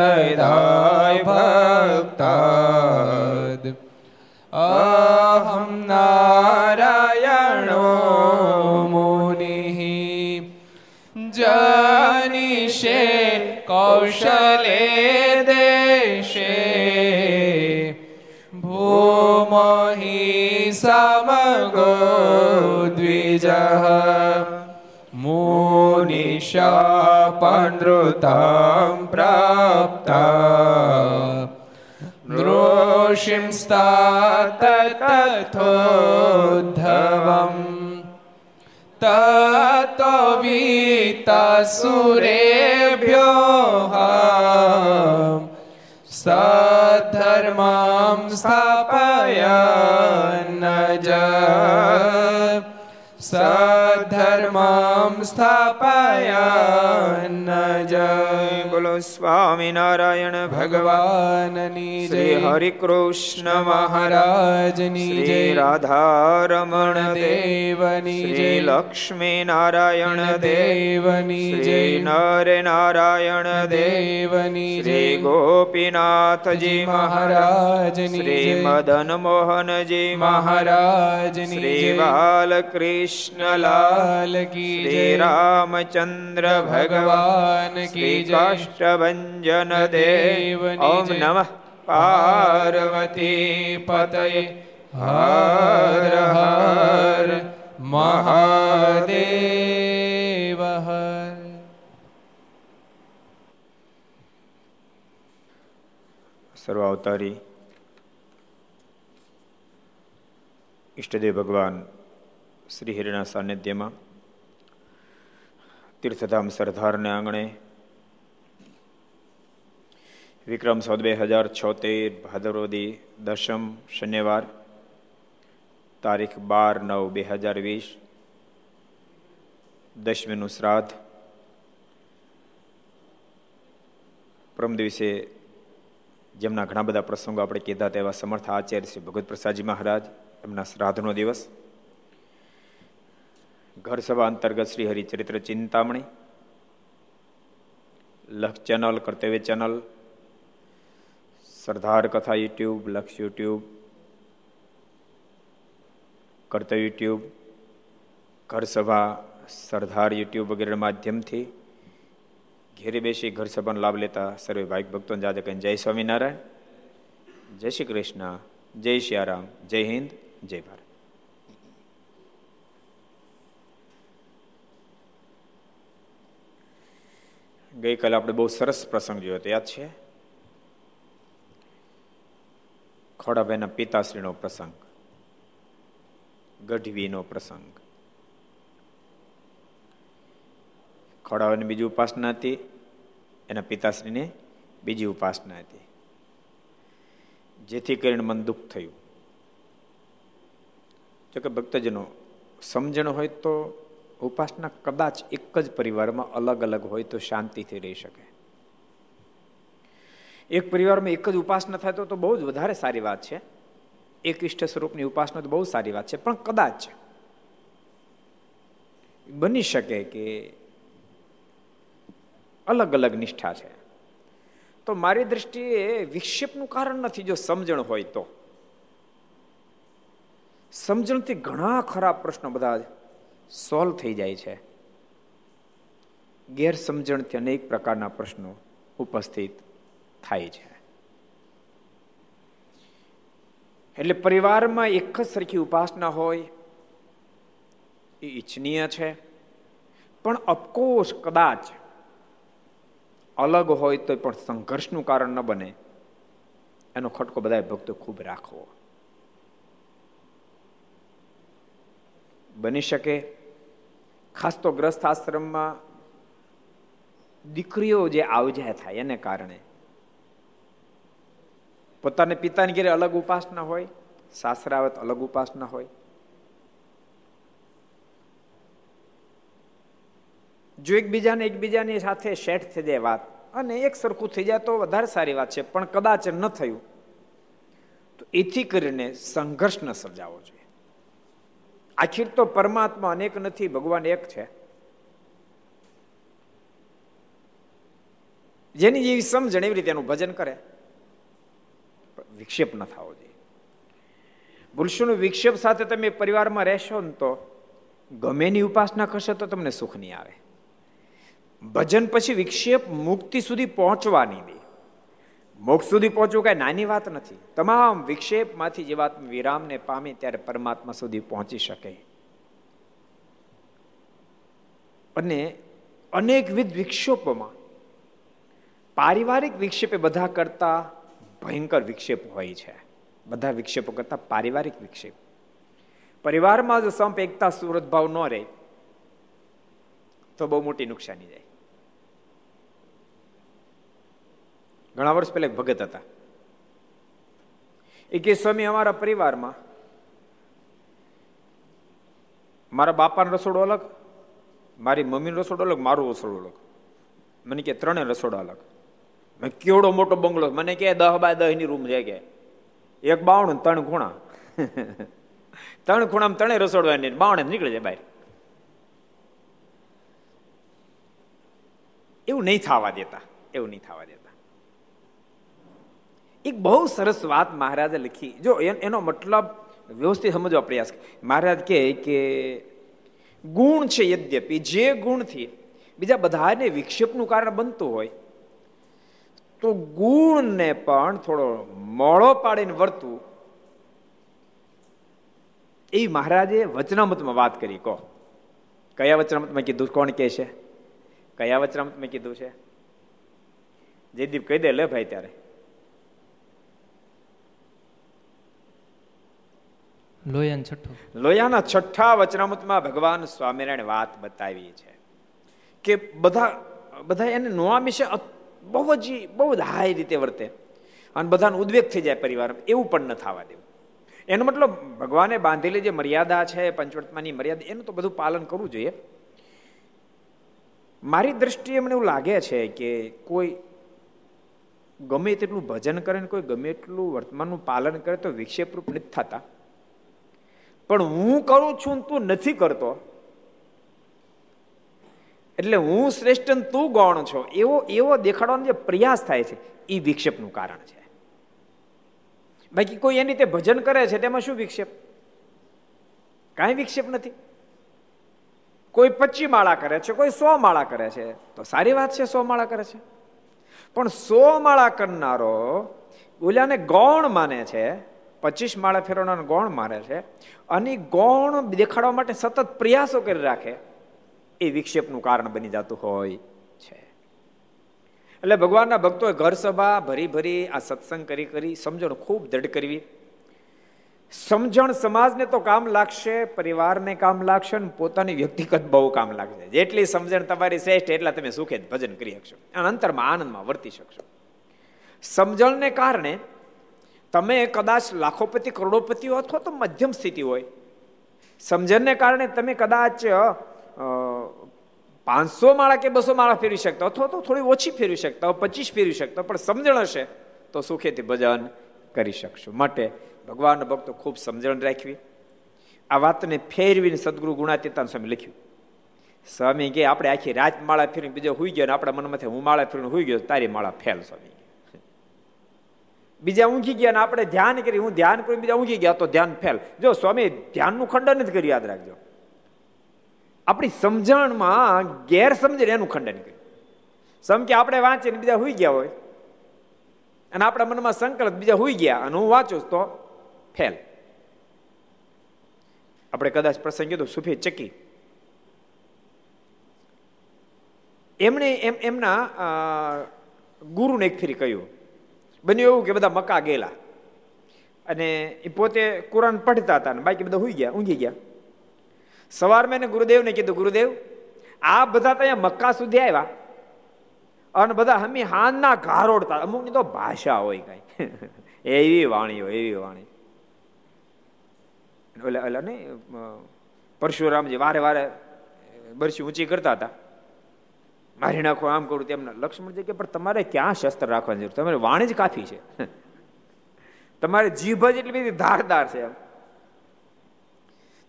થઈ થાય ભક્ત અહમ નારાયણો મુનિ જનિષે કૌશલે દેશે ભૂમહિ સમગો દ્વિજહ मुनिशापनृतां प्राप्ता नृषिंस्तात तथोद्धवम् ततो वीतासुरेभ्यो सद्धर्मां स्थापयन् ज સધર્મમ સ્થાપયન જય બોલો સ્વામિનારાયણ ભગવાનની જય હરિ કૃષ્ણ મહારાજની જય રાધારમણ દેવની જય લક્ષ્મી નારાયણ દેવની જય નર નારાયણ દેવની જય ગોપીનાથજી મહારાજની શ્રી મદન મોહનજી મહારાજની શ્રી જય બાલકૃષ્ણલાલ લાલ કી જય રામચંદ્ર ભગવાન કી જય કાષ્ટભન દેવ ઓમ. નમઃ પાર્વતી પતય હર હર મહાદેવ હર સર્વાવતારી ઈષ્ટદેવ ભગવાન શ્રી હરિના સાનિધ્યમાં તીર્થધામ સરદારને આંગણે વિક્રમ સંવત બે હજાર છોતેર, ભાદરવદી દશમ શનિવાર, તારીખ બાર નવ બે હજાર વીસ, દશમીનું શ્રાદ્ધ. પરમ દિવસે જેમના ઘણા બધા પ્રસંગો આપણે કીધા તેવા સમર્થ આચાર્ય શ્રી ભગવત પ્રસાદજી મહારાજ, એમના શ્રાદ્ધનો દિવસ. ઘર સભા અંતર્ગત શ્રી હરિચરિત્ર ચિંતામણી લક્ષ ચેનલ, કર્તવ્ય ચેનલ, સરદાર કથા યુટ્યુબ, લક્ષ યુટ્યુબ, કર્તવ્ય યુટ્યુબ ઘર સભા સરદાર યુટ્યુબ વગેરે માધ્યમથી ઘેરે બેસી ઘર સભાનો લાભ લેતા સર્વે ભાઈક ભક્તોને જાજે જય સ્વામિનારાયણ, જય શ્રી કૃષ્ણ, જય શ્રી જય હિન્દ, જય ભારત. ગઈકાલે આપણે બહુ સરસ પ્રસંગ જોયો હતો યાદ છે? ખોડાભાઈના પિતાશ્રીનો પ્રસંગ, ગઢવીનો પ્રસંગ. ખોડાવાની બીજી ઉપાસના હતી, એના પિતાશ્રીને બીજી ઉપાસના હતી. જેથી કરીને મન દુઃખ થયું. જોકે ભક્તજનો સમજણ હોય તો ઉપાસના કદાચ એક જ પરિવારમાં અલગ અલગ હોય તો શાંતિથી રહી શકે. એક પરિવારમાં એક જ ઉપાસના થાય તો બહુ જ વધારે સારી વાત છે. એક ઈષ્ટ સ્વરૂપની ઉપાસના તો બહુ સારી વાત છે, પણ કદાચ બની શકે કે અલગ અલગ નિષ્ઠા છે. તો મારી દ્રષ્ટિએ વિક્ષેપનું કારણ નથી જો સમજણ હોય તો. સમજણથી ઘણા ખરાબ પ્રશ્નો બધા સોલ્વ થઈ જાય છે. ગેરસમજણથી અનેક પ્રકારના પ્રશ્નો ઉપસ્થિત થાય છે. એટલે પરિવારમાં એક જ સરખી ઉપાસના હોય, એ ઈચ્છનીય છે. પણ અફકોર્સ કદાચ અલગ હોય તો પણ સંઘર્ષનું કારણ ન બને. એનો ખટકો બધા ભક્તો ખૂબ રાખવો. બની શકે ખાસ તો ગ્રસ્થ આશ્રમમાં દીકરીઓ જે આવજા થાય એને કારણે. પોતાને પિતાની ઘેરે અલગ ઉપાસના હોય, સાસરાવત અલગ ઉપાસના હોય. જો એકબીજાને એકબીજાની સાથે સેટ થઈ જાય વાત, અને એક સરખું થઈ જાય તો વધારે સારી વાત છે, પણ કદાચ ન થયું, તો એથી કરીને સંઘર્ષ ન સર્જાવો જોઈએ. આખીર તો પરમાત્મા અનેક નથી, ભગવાન એક છે. જેની જેવી સમજણ એવી રીતે એનું ભજન કરે. વિક્ષેપ ન થવો જોઈએ. પુરુષોનું વિક્ષેપ સાથે તમે પરિવારમાં રહેશો ને તો ગમે એની ઉપાસના કરશો તો તમને સુખ નહીં આવે. ભજન પછી વિક્ષેપ મુક્તિ સુધી પહોંચવાની દે મોક્ષ સુધી પહોંચવું કઈ નાની વાત નથી. તમામ વિક્ષેપમાંથી જે વાત વિરામને પામે ત્યારે પરમાત્મા સુધી પહોંચી શકે. અને અનેકવિધ વિક્ષેપોમાં, પારિવારિક વિક્ષેપે બધા કરતા ભયંકર વિક્ષેપ હોય છે. બધા વિક્ષેપો કરતા પારિવારિક વિક્ષેપ. પરિવારમાં જો સંપ એકતા સુરત ભાવ ન રહે, તો બહુ મોટી નુકસાની જાય. ઘણા વર્ષ પહેલા ભગત હતા. એ કે સ્વામી, અમારા પરિવારમાં મારા બાપાનો રસોડો અલગ, મારી મમ્મીનો રસોડો અલગ, મારું રસોડો અલગ. મને કે ત્રણે રસોડો અલગ. મેં કેવડો મોટો બંગલો, મને કે દહ બાય દહની રૂમ છે કે. એક બાવણ ત્રણ ખૂણા. ત્રણ ખૂણા ત્રણે રસોડવાની બાવણે નીકળે છે બહાર. એવું નહીં થવા દેતા, એવું નહીં થવા દેતા. એક બહુ સરસ વાત મહારાજે લખી. જો, એનો મતલબ વ્યવસ્થિત સમજવા પ્રયાસ મહારાજ કહે કે, ગુણ છે યદ્યપી, જે ગુણથી બીજા બધાને વિક્ષેપનું કારણ બનતું હોય, તો ગુણને પણ થોડો મોળો પાડીને વર્તવું એ મહારાજે વચનામતમાં વાત કરી. કહો. કયા વચનામતમાં કીધું? કોણ કે છે? કયા વચનામતમાં કીધું છે? જયદીપ કહી દે, લે ભાઈ ત્યારે. લોયાન છઠ્ઠો. લોયાના છઠ્ઠા વચનામૃતમાં ભગવાન સ્વામિનારાયણ વાત બતાવી છે કે બધા બધા એને નોવા વિશે બહુ જ બહુ જ હાઈ રીતે વર્તે. અને બધાને ઉદ્વેગ થઈ જાય પરિવાર, એવું પણ ન થવા દેવું. એનો મતલબ ભગવાને બાંધેલી જે મર્યાદા છે પંચવર્તમાની મર્યાદા, એનું તો બધું પાલન કરવું જોઈએ. મારી દ્રષ્ટિએ મને એવું લાગે છે કે કોઈ ગમે તેટલું ભજન કરે ને કોઈ ગમે એટલું વર્તમાનનું પાલન કરે તો વિક્ષેપરૂપ નથી થતા. પણ હું કરું છું તું નથી કરતો. એટલે હું શ્રેષ્ઠ તું ગૌણ છો. એવો એવો દેખાડવાનો જે પ્રયાસ થાય છે એ વિક્ષેપનું કારણ છે. બાકી કોઈ એની તે ભજન કરે છે, તેમાં શું વિક્ષેપ? કાંઈ વિક્ષેપ નથી. કોઈ પચી માળા કરે છે, કોઈ સો માળા કરે છે, તો સારી વાત છે, સો માળા કરે છે. પણ સો માળા કરનારો ઓલાને ગૌણ માને છે પચીસ માળા ફેરવનાર ગૌણ મારે છે. અને ગૌણ દેખાડવા માટે સતત પ્રયાસો કરી રાખે. એ વિક્ષેપનું કારણ બની જતું હોય છે. એટલે ભગવાનના ભક્તોએ ઘર સભા ભરી ભરી આ સત્સંગ કરી કરી સમજણ ખૂબ દૃઢ કરવી. સમજણ સમાજને તો કામ લાગશે, પરિવારને કામ લાગશે ને પોતાની વ્યક્તિગત બહુ કામ લાગશે. જેટલી સમજણ તમારી શ્રેષ્ઠ એટલા તમે સુખે ભજન કરી શકશો. અને અંતરમાં આનંદમાં વર્તી શકશો. સમજણને કારણે તમે કદાચ લાખોપતિ કરોડોપતિ હો અથવા તો મધ્યમ સ્થિતિ હોય. સમજણને કારણે તમે કદાચ પાંચસો માળા કે બસો માળા ફેરવી શકતા અથવા તો થોડી ઓછી ફેરવી શકતા પચીસ ફેરવી શકતા પણ સમજણ હશે તો સુખેથી ભજન કરી શકશો. માટે ભગવાન ભક્તો ખૂબ સમજણ રાખવી. આ વાતને ફેરવીને સદગુરુ ગુણાતીતાન સ્વામી લખ્યું. સ્વામી કે આપણે આખી રાત માળા ફેરવી બીજો હોઈ ગયો ને આપણા મનમાંથી હું માળા ફેરવીને હોઈ ગયો, તારી માળા ફેલ, સ્વામી. બીજા ઊંઘી ગયા ને આપણે ધ્યાન કરી, હું ધ્યાન કરું બીજા ઊંઘી ગયા, તો ધ્યાન ફેલ. જો સ્વામી, ધ્યાનનું ખંડન જ કરી યાદ રાખજો. આપણી સમજણમાં ગેરસમજણ એનું ખંડન કર્યું. સમ કે આપણે વાંચીને બીજા હોઈ ગયા હોય, અને આપણા મનમાં સંકલ્પ બીજા હોઈ ગયા, અને હું વાંચું તો ફેલ. આપણે કદાચ પ્રસંગ કીધું, સુફી ચકી. એમણે એમ, એમના ગુરુને એક ફેરી કહ્યું. બન્યું એવું કે બધા મકા ગયેલા. અને એ પોતે કુરાન પઢતા હતા અને બાકી બધા હોઈ ગયા, ઊંઘી ગયા. સવાર મેં ગુરુદેવને કીધું, ગુરુદેવ, આ બધા તો અહીંયા મક્કા સુધી આવ્યા. અને બધા હમી હાનના ઘારોડતા. અમુકની તો ભાષા હોય કઈ. એવી વાણી હોય એવી વાણી. એટલે એટલે નહીં પરશુરામજી વારે વારે બરસી ઊંચી કરતા હતા. મારી નાખો, આમ કરું તેમના લક્ષ્મણજી કે, પણ તમારે ક્યાં શસ્ત્ર રાખવાની જરૂર? તમારે વાણી જ કાફી છે. તમારે જીભ જ એટલી બધી ધારદાર છે એમ.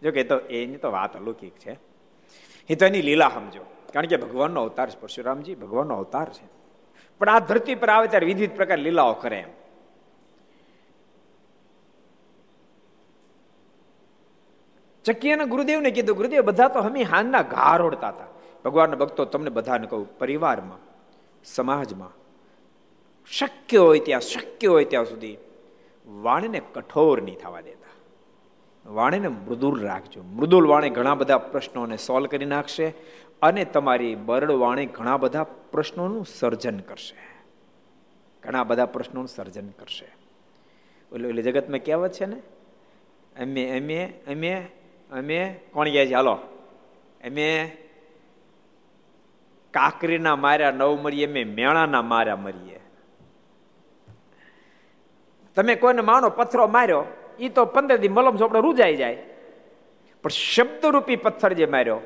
જો કે તો એની તો વાત અલૌકિક છે. એ તો એની લીલા સમજો. કારણ કે ભગવાનનો અવતાર છે, પરશુરામજી, ભગવાનનો અવતાર છે. પણ આ ધરતી પર આવે ત્યારે વિવિધ પ્રકાર લીલાઓ કરે એમ. ચકિયાના ગુરુદેવને કીધું, ગુરુદેવ, બધા તો હમી હાનના ઘા રોડતા હતા. ભગવાનના ભક્તો તમને બધાને કહું, પરિવારમાં, સમાજમાં, શક્ય હોય ત્યાં, શક્ય હોય ત્યાં સુધી વાણીને કઠોર નહીં થવા દેતા. વાણીને મૃદુલ રાખજો. મૃદુલ વાણી ઘણા બધા પ્રશ્નોને સોલ્વ કરી નાખશે અને તમારી બરડ વાણી ઘણા બધા પ્રશ્નોનું સર્જન કરશે. ઘણા બધા પ્રશ્નોનું સર્જન કરશે. ઓલું એટલે જગતમાં કહેવત છે ને? અમે અમે અમે અમે કોણ ગયા છે? હાલો. અમે કાકરીના માર્યા, નવ મરીએ, અમે મેણાના માર્યા મરીએ. તમે કોઈને માનો, પથ્થરો માર્યો એ તો પંદર દી મલમ ચોપડે રૂજાઈ જાય. પણ શબ્દરૂપી પથ્થર જે માર્યો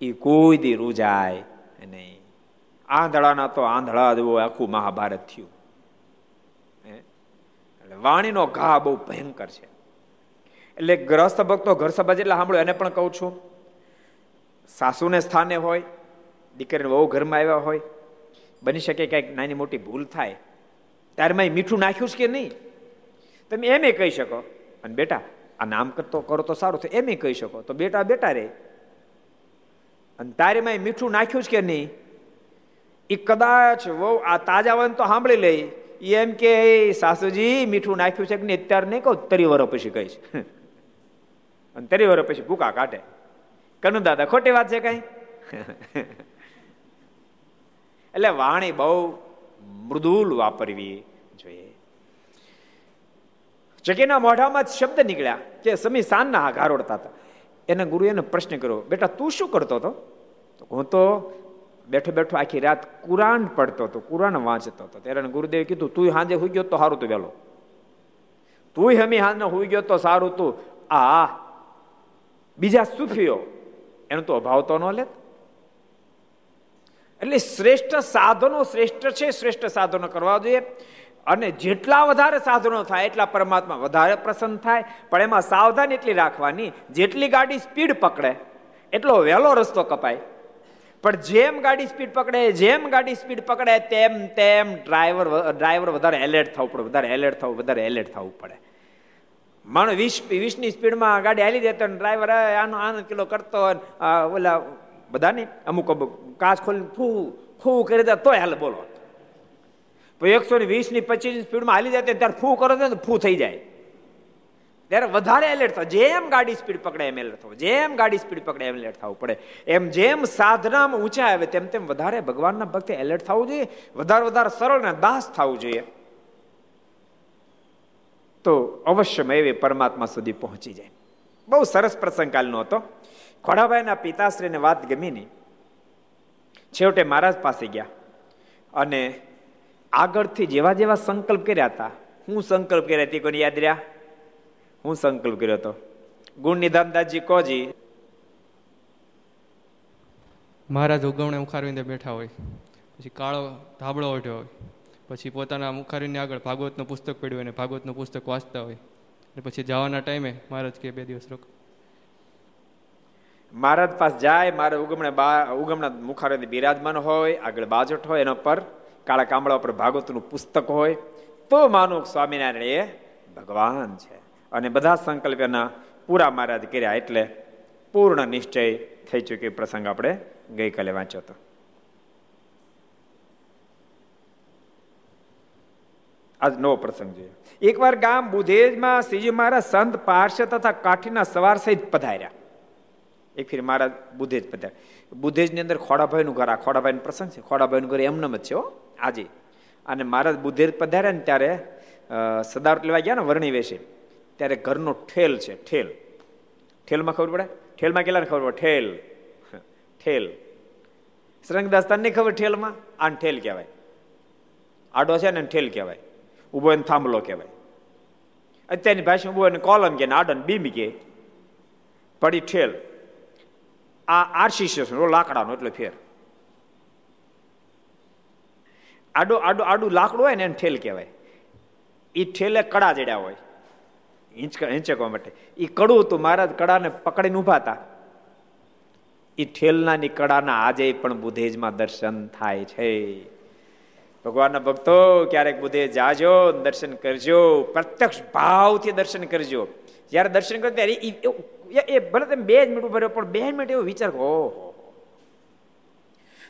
એ કોઈ દી રૂજાય નહીં. આંધળાના તો આંધળા જેવું આખું મહાભારત થયું. એટલે વાણીનો ઘા બહુ ભયંકર છે. એટલે ગ્રસ્ત ભક્તો ઘર સભા જેટલા સાંભળો એને પણ કહું છું, સાસુને સ્થાને હોય દીકરીને બહુ ઘરમાં આવ્યા હોય, બની શકે કંઈક નાની મોટી ભૂલ થાય ત્યારે મેં મીઠું નાખ્યું છે કે નહીં? તમે એમ કહી શકો. અને બેટા, આ નામ કરતો કરો તો સારું થાય, એમ કહી શકો. તો બેટા બેટા રે. અને તારે મેં મીઠું નાખ્યું છે કે નહીં? એ કદાચ વહુ આ તાજાવન તો સાંભળી લઈ એમ કે સાસુજી, મીઠું નાખ્યું છે કે નહીં? અત્યારે નહીં કહું, તરી વરો પછી કહીશ. અને તરી વરો પછી ભૂકા કાઢે. કનુ દાદા ખોટી વાત છે કઈ? એટલે વાણી બહુ મૃદુલ વાપરવી જોઈએ. ચકીના મોઢામાં શબ્દ નીકળ્યા કે સમી સાનના હાથ હતા. એને ગુરુએ એને પ્રશ્ન કર્યો, બેટા, તું શું કરતો હતો? હું તો બેઠો બેઠો આખી રાત કુરાન પડતો હતો, કુરાન વાંચતો હતો. ત્યારે ગુરુદેવે કીધું તું હાંજે હોઈ ગયો તો સારું તું વહેલો. તું હમી હાંજે હોઈ ગયો તો સારું તું. આ, બીજા સુફીઓ એનો તો અભાવ તો ન લે. એટલે શ્રેષ્ઠ સાધનો શ્રેષ્ઠ છે, શ્રેષ્ઠ સાધનો કરવા જોઈએ. અને જેટલા વધારે સાધનો થાય, એટલા પરમાત્મા વધારે પ્રસન્ન થાય. પણ એમાં સાવધાની એટલી રાખવાની, જેટલી ગાડી સ્પીડ પકડે, એટલો વહેલો રસ્તો કપાય. પણ જેમ ગાડી સ્પીડ પકડે, જેમ ગાડી સ્પીડ પકડે, તેમ તેમ ડ્રાઈવર ડ્રાઈવર વધારે એલર્ટ થવું પડે, વધારે એલર્ટ થવું, વધારે એલર્ટ થવું પડે. માણસ વીસ, વીસની સ્પીડમાં ગાડી હાલી દેતો ડ્રાઈવર આનો આનંદ કિલો કરતો ઓલા બધાને અમુક અમુક કાચ ખોલીને ફૂ ફૂ કરી દે તોય હાલ બોલો. એકસો ને વીસની પચીસ સ્પીડમાં હાલી જાય ત્યારે ફૂ કરો તો ફૂ થઈ જાય. ત્યારે વધારે એલર્ટ થાવ. જેમ ગાડી સ્પીડ પકડે એમ એલર્ટ થવું. જેમ ગાડી સ્પીડ પકડે એમ એલર્ટ થવું પડે. એમ જેમ સાધનામાં ઊંચા આવે તેમ તેમ વધારે ભગવાનના ભક્તે એલર્ટ થવું જોઈએ. વધારે વધારે સરળ ને દાસ થવું જોઈએ. તો અવશ્યમાં એવી પરમાત્મા સુધી પહોંચી જાય. બહુ સરસ પ્રસંગ કાલનો હતો. ખોડાભાઈના પિતાશ્રીને વાત ગમી નહીં છેવટે મહારાજ પાસે ગયા અને આગળથી જેવા જેવા સંકલ્પ કર્યા હતા, હું સંકલ્પ કર્યા હતી કોને યાદ રહ્યા? હું સંકલ્પ કર્યો હતો. ગુણ નિધાનદાસજી કોજી મહારાજ ઉગવણે ઉખારવીને બેઠા હોય. પછી કાળો ધાબળો ઓઢ્યો હોય. પછી પોતાના મુખારીને આગળ ભાગવતનું પુસ્તક પડ્યું અને ભાગવતનું પુસ્તક વાંચતા હોય. અને પછી જવાના ટાઈમે મહારાજ કે બે દિવસ રોક. મહારાજ પાસે જાય, મારે ઉગમણે બા ઉગમણા મુખારે બિરાજમાન હોય, આગળ બાજટ હોય, એના પર કાળા કામળા પર ભાગવતનું પુસ્તક હોય, તો માનું સ્વામિનારાયણ એ ભગવાન છે. અને બધા સંકલ્પ એના પૂરા મહારાજ કર્યા એટલે પૂર્ણ નિશ્ચય થઈ ચૂક્યો પ્રસંગ આપણે ગઈકાલે વાંચ્યો હતો. આજ નવો પ્રસંગ જોઈએ. એકવાર ગામ બુધેજમાં શ્રીજી મહારાજ સંત પાર્ષદ તથા કાઠીના સવાર સહિત પધાર્યા. એક ફેર મહારાજ બુધેજ પધાર્યા બુધેજની અંદર ખોડાભાઈનું ઘર, આ ખોડાભાઈનો પ્રસંગ છે. ખોડાભાઈનું ઘર એમને જ છે હો, આજે. અને મહારાજ બુધેજ પધાર્યા ને ત્યારે સદાવટ લેવા ગયા ને વર્ણી વેશે. ત્યારે ઘરનો ઠેલ છે, ઠેલ. ઠેલમાં ખબર પડે? ઠેલમાં કેટલાને ખબર પડે? ઠેલ. ઠેલ. શ્રંગદાસ તને ખબર ઠેલમાં? આને ઠેલ કહેવાય. આડો છે ને ઠેલ કહેવાય. ઊભો એને થાંભલો કહેવાય. અત્યારની ભાષામાં ઊભો એને કોલમ કે આડો બીમ કે. પડી ઠેલ. આ આરસીસીએસ લાકડાનો એટલે ફેર. આડો આડો, આડું લાકડું હોય ને એને ઠેલ કહેવાય. એ ઠેલે કડા જડ્યા હોય. હિંચકવા માટે. એ કડું હતું, મહારાજ કડાને પકડીને ઊભા હતા. એ ઠેલનાની કડાના આજે પણ બુધેજમાં દર્શન થાય છે. ભગવાનના ભક્તો, ક્યારેક બુધે જાજો, દર્શન કરજો. પ્રત્યક્ષ ભાવથી દર્શન કરજો. જ્યારે દર્શન કરો ત્યારે એ ભલે તમે બે જ મિનિટ ભર્યો પણ બે મિનિટ એવો વિચાર ઓહો.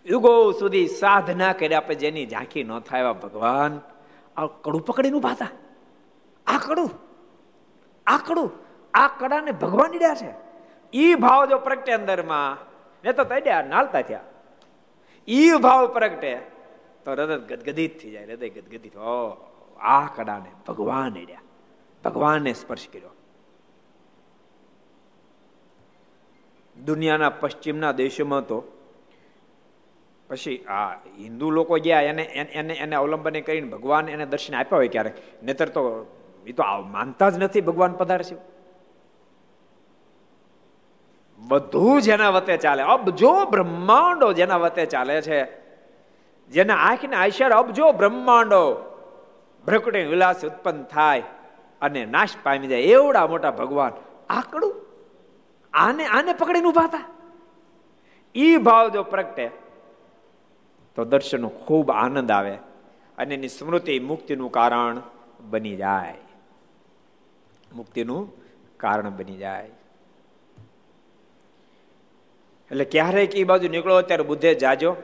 યુગો સુધી સાધના કર્યા આપણે જેની ઝાંખી ન થાય ભગવાન આ કડું પકડીને ઊભા હતા. આ કડું આ કડું, આ કડાને ભગવાન ઈડ્યા છે. ઈ ભાવ જો પ્રગટે અંદરમાં, ને તો તડ્યા નાલતા થયા. ઈ ભાવ પ્રગટે, તો હૃદય ગદગદિત થઈ જાય, હૃદય ગદગદિત. ઓ આ કડાને ભગવાન ઈડ્યા. ભગવાનને સ્પર્શ કર્યો. દુનિયાના પશ્ચિમના દેશોમાં તો પછી આ હિન્દુ લોકો ગયા એને એને એને અવલંબને કરીને ભગવાન એને દર્શન આપ્યા હોય ક્યારેક, નહીતર તો એ તો માનતા જ નથી ભગવાન પધારશે બધું જેના વતે ચાલે. અબજો બ્રહ્માંડો જેના વતે ચાલે છે, જેના આંખને આશર અબજો બ્રહ્માંડો, ભ્રકુટી વિલાસ ઉત્પન્ન થાય અને નાશ પામી જાય એવડા મોટા ભગવાન આકડું આને આને પકડીને ઊભા હતા. એ ભાવ જો પ્રગટે, તો દર્શનનો ખૂબ આનંદ આવે અને એની સ્મૃતિ મુક્તિનું કારણ બની જાય. મુક્તિનું કારણ બની જાય. એટલે ક્યારેક એ બાજુ નીકળો, ત્યારે બુદ્ધે જાજો.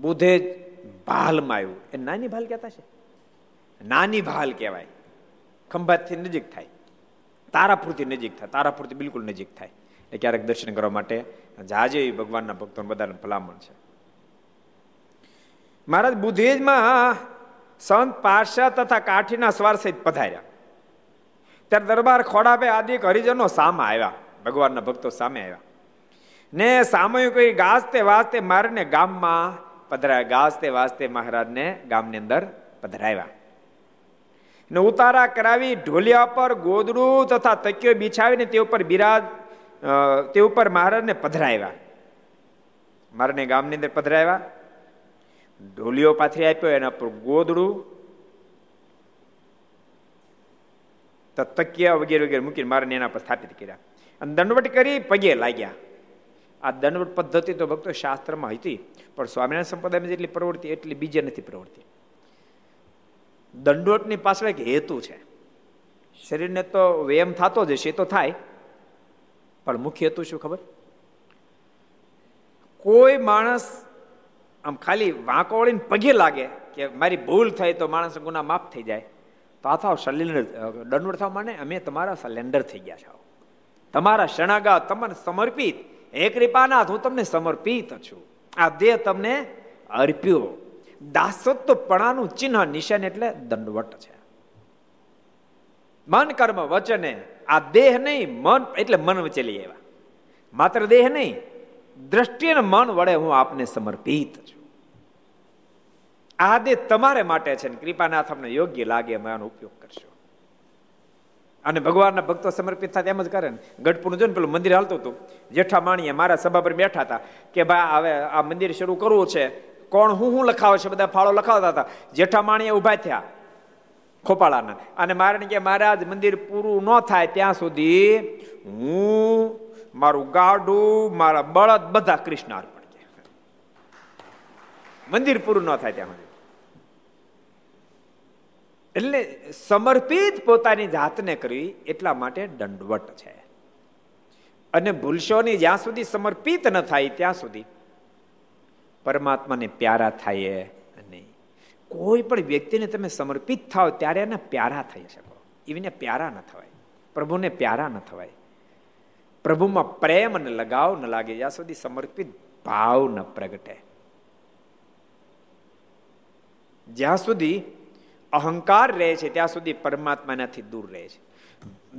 બુદ્ધે ભાલમાં આવ્યું. એ નાની ભાલ કહેતા છે. નાની ભાલ કહેવાય. ખંભાતથી નજીક થાય. તારાપુરથી નજીક થાય તારાપૂર્તિ બિલકુલ નજીક થાય. એ ક્યારેક દર્શન કરવા માટે જાજે ભગવાનના ભક્તો બધાને ભલામણ છે. મહારાજ બુદ્ધિજમાં સંત પારસા તથા કાઠીના સ્વાર સહિત પધાર્યા. ત્યારે દરબાર ખોડાપે આદિક હરિજનો સામે આવ્યા, ભગવાનના ભક્તો સામે આવ્યા. ને સામયું કઈ ગાજતે વાજતે મારને ગામમાં પધરાયા, ગાજતે વાજતે મહારાજને ગામની અંદર પધરાવ્યા. ને ઉતારા કરાવી ઢોલિયા પર ગોદડું તથા તકીઓ બિછાવીને તે ઉપર બિરાજ તે ઉપર મહારાજને પધરાવ્યા. મારને ગામની અંદર પધરાવ્યા. ઢોલિયો પાથરી આપ્યો, એના પર ગોદડું તકિયા વગેરે વગેરે મૂકીને મારને એના પર સ્થાપિત કર્યા. અને દંડવટ કરી પગે લાગ્યા. આ દંડવટ પદ્ધતિ તો ભક્તો શાસ્ત્રમાં હતી, પણ સ્વામિનારાયણ સંપ્રદાયમાં જેટલી પ્રવૃત્તિ, એટલી બીજે નથી પ્રવૃત્તિ. દંડવટની પાછળ એક હેતુ છે. શરીરને તો વેમ થતો જ હશે તો થાય. પણ મુખ્ય હેતુ શું ખબર? કોઈ માણસ આમ ખાલી વાંકો વળીને પગે લાગે કે મારી ભૂલ થઈ તો માણસ ગુના માફ થઈ જાય. તો આ થાવ સલેન્ડર દંડોડ થવા માટે અમે તમારા સલેન્ડર થઈ ગયા છો. તમારા શણાગા તમને સમર્પિત. હે કૃપાનાથ, હું તમને સમર્પિત છું. આ દેહ તમને અર્પ્યો. દાસત્વપણાનું ચિહ્ન નિશાન એટલે દંડવટ છે. મન, કર્મ, વચને આ દેહ નહીં, મન એટલે મન વચેલી એવા માત્ર દેહ નહીં, દ્રષ્ટિ અને મન વડે હું આપને સમર્પિત છું. આ દેહ તમારે માટે છે કૃપાનાથ અમને યોગ્ય લાગે એમાં આનો ઉપયોગ કરશો. અને ભગવાનના ભક્તો સમર્પિત થાય એમ જ કરે ને. ગઢપુરનું જો ને પેલું મંદિર હાલતું હતું. જેઠા માણીએ મારા સભા પર બેઠા હતા કે ભાઈ હવે આ મંદિર શરૂ કરવું છે. કોણ હું હું લખાવે છે, બધા ફાળો લખાવતા હતા. જેઠામાણીએ ઊભા થયા ખોપાળાના. અને મારે કે, મહારાજ, મંદિર પૂરું ન થાય ત્યાં સુધી હું, મારું ગાડું મારા બળદ બધા કૃષ્ણ અર્પણ કે મંદિર પૂરું ન થાય ત્યાં સુધી. એટલે સમર્પિત પોતાની જાતને કરવી એટલા માટે દંડવટ છે. અને ભૂલશોની જ્યાં સુધી સમર્પિત ન થાય ત્યાં સુધી પરમાત્માને પ્યારા થાય નહીં કોઈ પણ વ્યક્તિને તમે સમર્પિત થાવ ત્યારે એને પ્યારા થઈ શકો. એવીને પ્યારા ન થવાય. પ્રભુને પ્યારા ન થવાય. પ્રભુમાં પ્રેમ અને લગાવ ન લાગે. જ્યાં સુધી સમર્પિત ભાવ ન પ્રગટે. જ્યાં સુધી અહંકાર રહે છે, ત્યાં સુધી પરમાત્માનાથી દૂર રહે છે.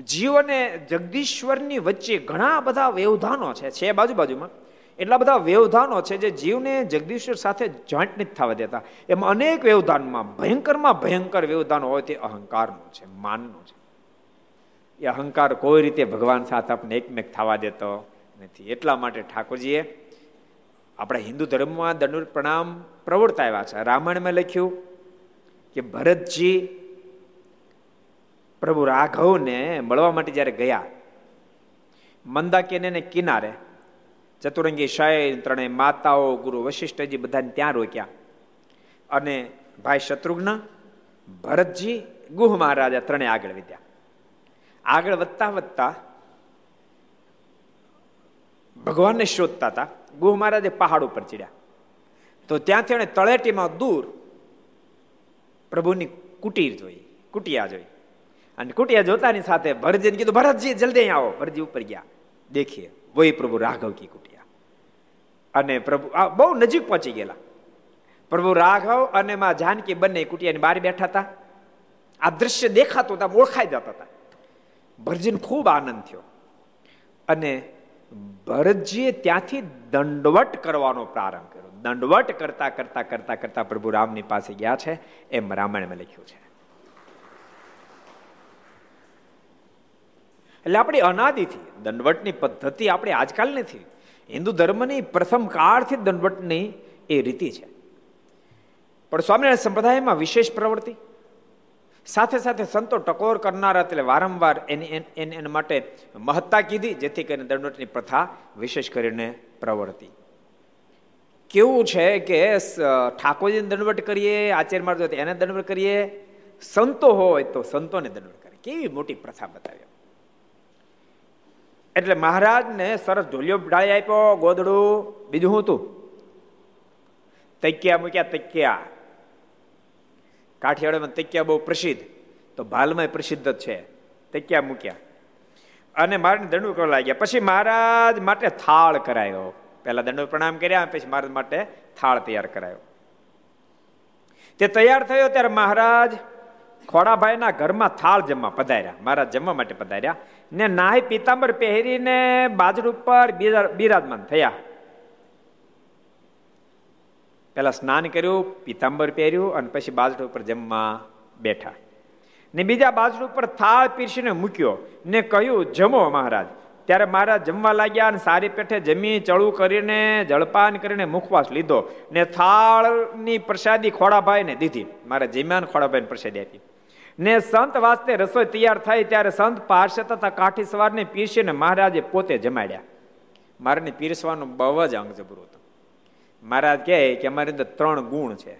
જીવ અને જગદીશ્વરની વચ્ચે ઘણા બધા વ્યવધાનો છે બાજુ બાજુમાં. એટલા બધા વ્યવધાનો છે જે જીવને જગદીશ્વર સાથે જોઈન્ટ નથી થવા દેતા. એમાં અનેક વ્યવધાનમાં, ભયંકરમાં ભયંકર વ્યવધાન હોય તે અહંકારનું છે, માનનું છે. એ અહંકાર કોઈ રીતે ભગવાન સાથે આપણે એકમેક થવા દેતો નથી. એટલા માટે ઠાકોરજીએ આપણા હિન્દુ ધર્મમાં દંડ પ્રણામ પ્રવર્તા આવ્યા છે. રામાયણમાં લખ્યું કે ભરતજી પ્રભુ રાઘવને મળવા માટે જ્યારે ગયા મંદાકેને કિનારે ચતુરંગી શૈન ત્રણેય માતાઓ, ગુરુ વશિષ્ઠજી બધાને ત્યાં રોક્યા. અને ભાઈ શત્રુઘ્ન, ભરતજી, ગુહ મહારાજા ત્રણે આગળ વધ્યા. આગળ વધતા વધતા ભગવાનને શોધતા હતા, ગુહ મહારાજે પહાડ ઉપર ચડ્યા. તો ત્યાંથી એણે તળેટીમાં દૂર પ્રભુની કુટીર જોઈ, કુટિયા જોઈ. અને કુટિયા જોતાની સાથે ભરતજીને કીધું, ભરતજી, જલ્દી આવો. ભરતજી ઉપર ગયા. દેખીએ. વહી પ્રભુ રાઘવ કી કુટિયા અને પ્રભુ, આ બહુ નજીક પહોંચી ગયેલા. પ્રભુ રાઘવ અને માં જાનકી બંને કુટિયાની બહાર બેઠા હતા. આ દ્રશ્ય દેખાતું હતા, ઓળખાઈ જતા હતા. ભરજીને ખૂબ આનંદ થયો. અને ભરતજીએ ત્યાંથી દંડવટ કરવાનો પ્રારંભ કર્યો. દંડવટ કરતા કરતા કરતા કરતા પ્રભુ રામની પાસે ગયા છે, એમ રામાયણમાં લખ્યું છે. એટલે આપણી અનાદિથી, દંડવટની પદ્ધતિ આપણી આજકાલ નથી. હિન્દુ ધર્મની પ્રથમ કાળથી દંડવટની એ રીતિ છે. પણ સ્વામિનારાયણ સંપ્રદાયમાં વિશેષ પ્રવૃત્તિ. સાથે સાથે સંતો ટકોર કરનારા એટલે વારંવાર એની એના માટે મહત્તા કીધી, જેથી કરીને દંડવટની પ્રથા વિશેષ કરીને પ્રવર્તી. કેવું છે કે ઠાકોરજીને દંડવટ કરીએ, આચાર્ય મારજો એને દંડવટ કરીએ? સંતો હોય તો સંતોને દંડવટ કરે કેવી મોટી પ્રથા બતાવી? એટલે મહારાજને સરસ ઢોલિયો ઢાળી આપ્યો, ગોદડું, બીજું શું હતું? તૈક્યા મૂક્યા તકિયા. કાઠિયાવાડમાં તકિયા બહુ પ્રસિદ્ધ. તો ભાલમાં પ્રસિદ્ધ જ છે. તકિયા મૂક્યા. અને મારે દંડુ કરવા લાગ્યા. પછી મહારાજ માટે થાળ કરાયો. પહેલા દંડ પ્રણામ કર્યા, પછી મહારાજ માટે થાળ તૈયાર કરાયો. તે તૈયાર થયો ત્યારે મહારાજ ખોડાભાઈના ઘરમાં થાળ જમવા પધાર્યા. મહારાજ જમવા માટે પધાર્યા. ને નાહી પિતાંબર પહેરીને બાજર ઉપર બિરાજમાન થયા. પેલા સ્નાન કર્યું, પિતાંબર પહેર્યું અને પછી બાજર ઉપર જમવા બેઠા. ને બીજા બાજુ ઉપર થાળ પીરસીને મૂક્યો ને કહ્યું, જમો મહારાજ. ત્યારે મહારાજ જમવા લાગ્યા અને સારી પેઠે જમી, ચળું કરીને, જળપાન કરીને મુખવાસ લીધો ને થાળની પ્રસાદી ખોડાભાઈને દીધી. મારા જમ્યાન ખોડાભાઈને પ્રસાદી આપી. ને સંત વાસ્તે રસોઈ તૈયાર થઈ ત્યારે સંત પારસે તથા કાઠી સવારને પીરસીને મહારાજે પોતે જમાડ્યા. મારાને પીરસવાનું બહુ જ અંગ જબરું હતું. મહારાજ કહે કે અમારી અંદર ત્રણ ગુણ છે.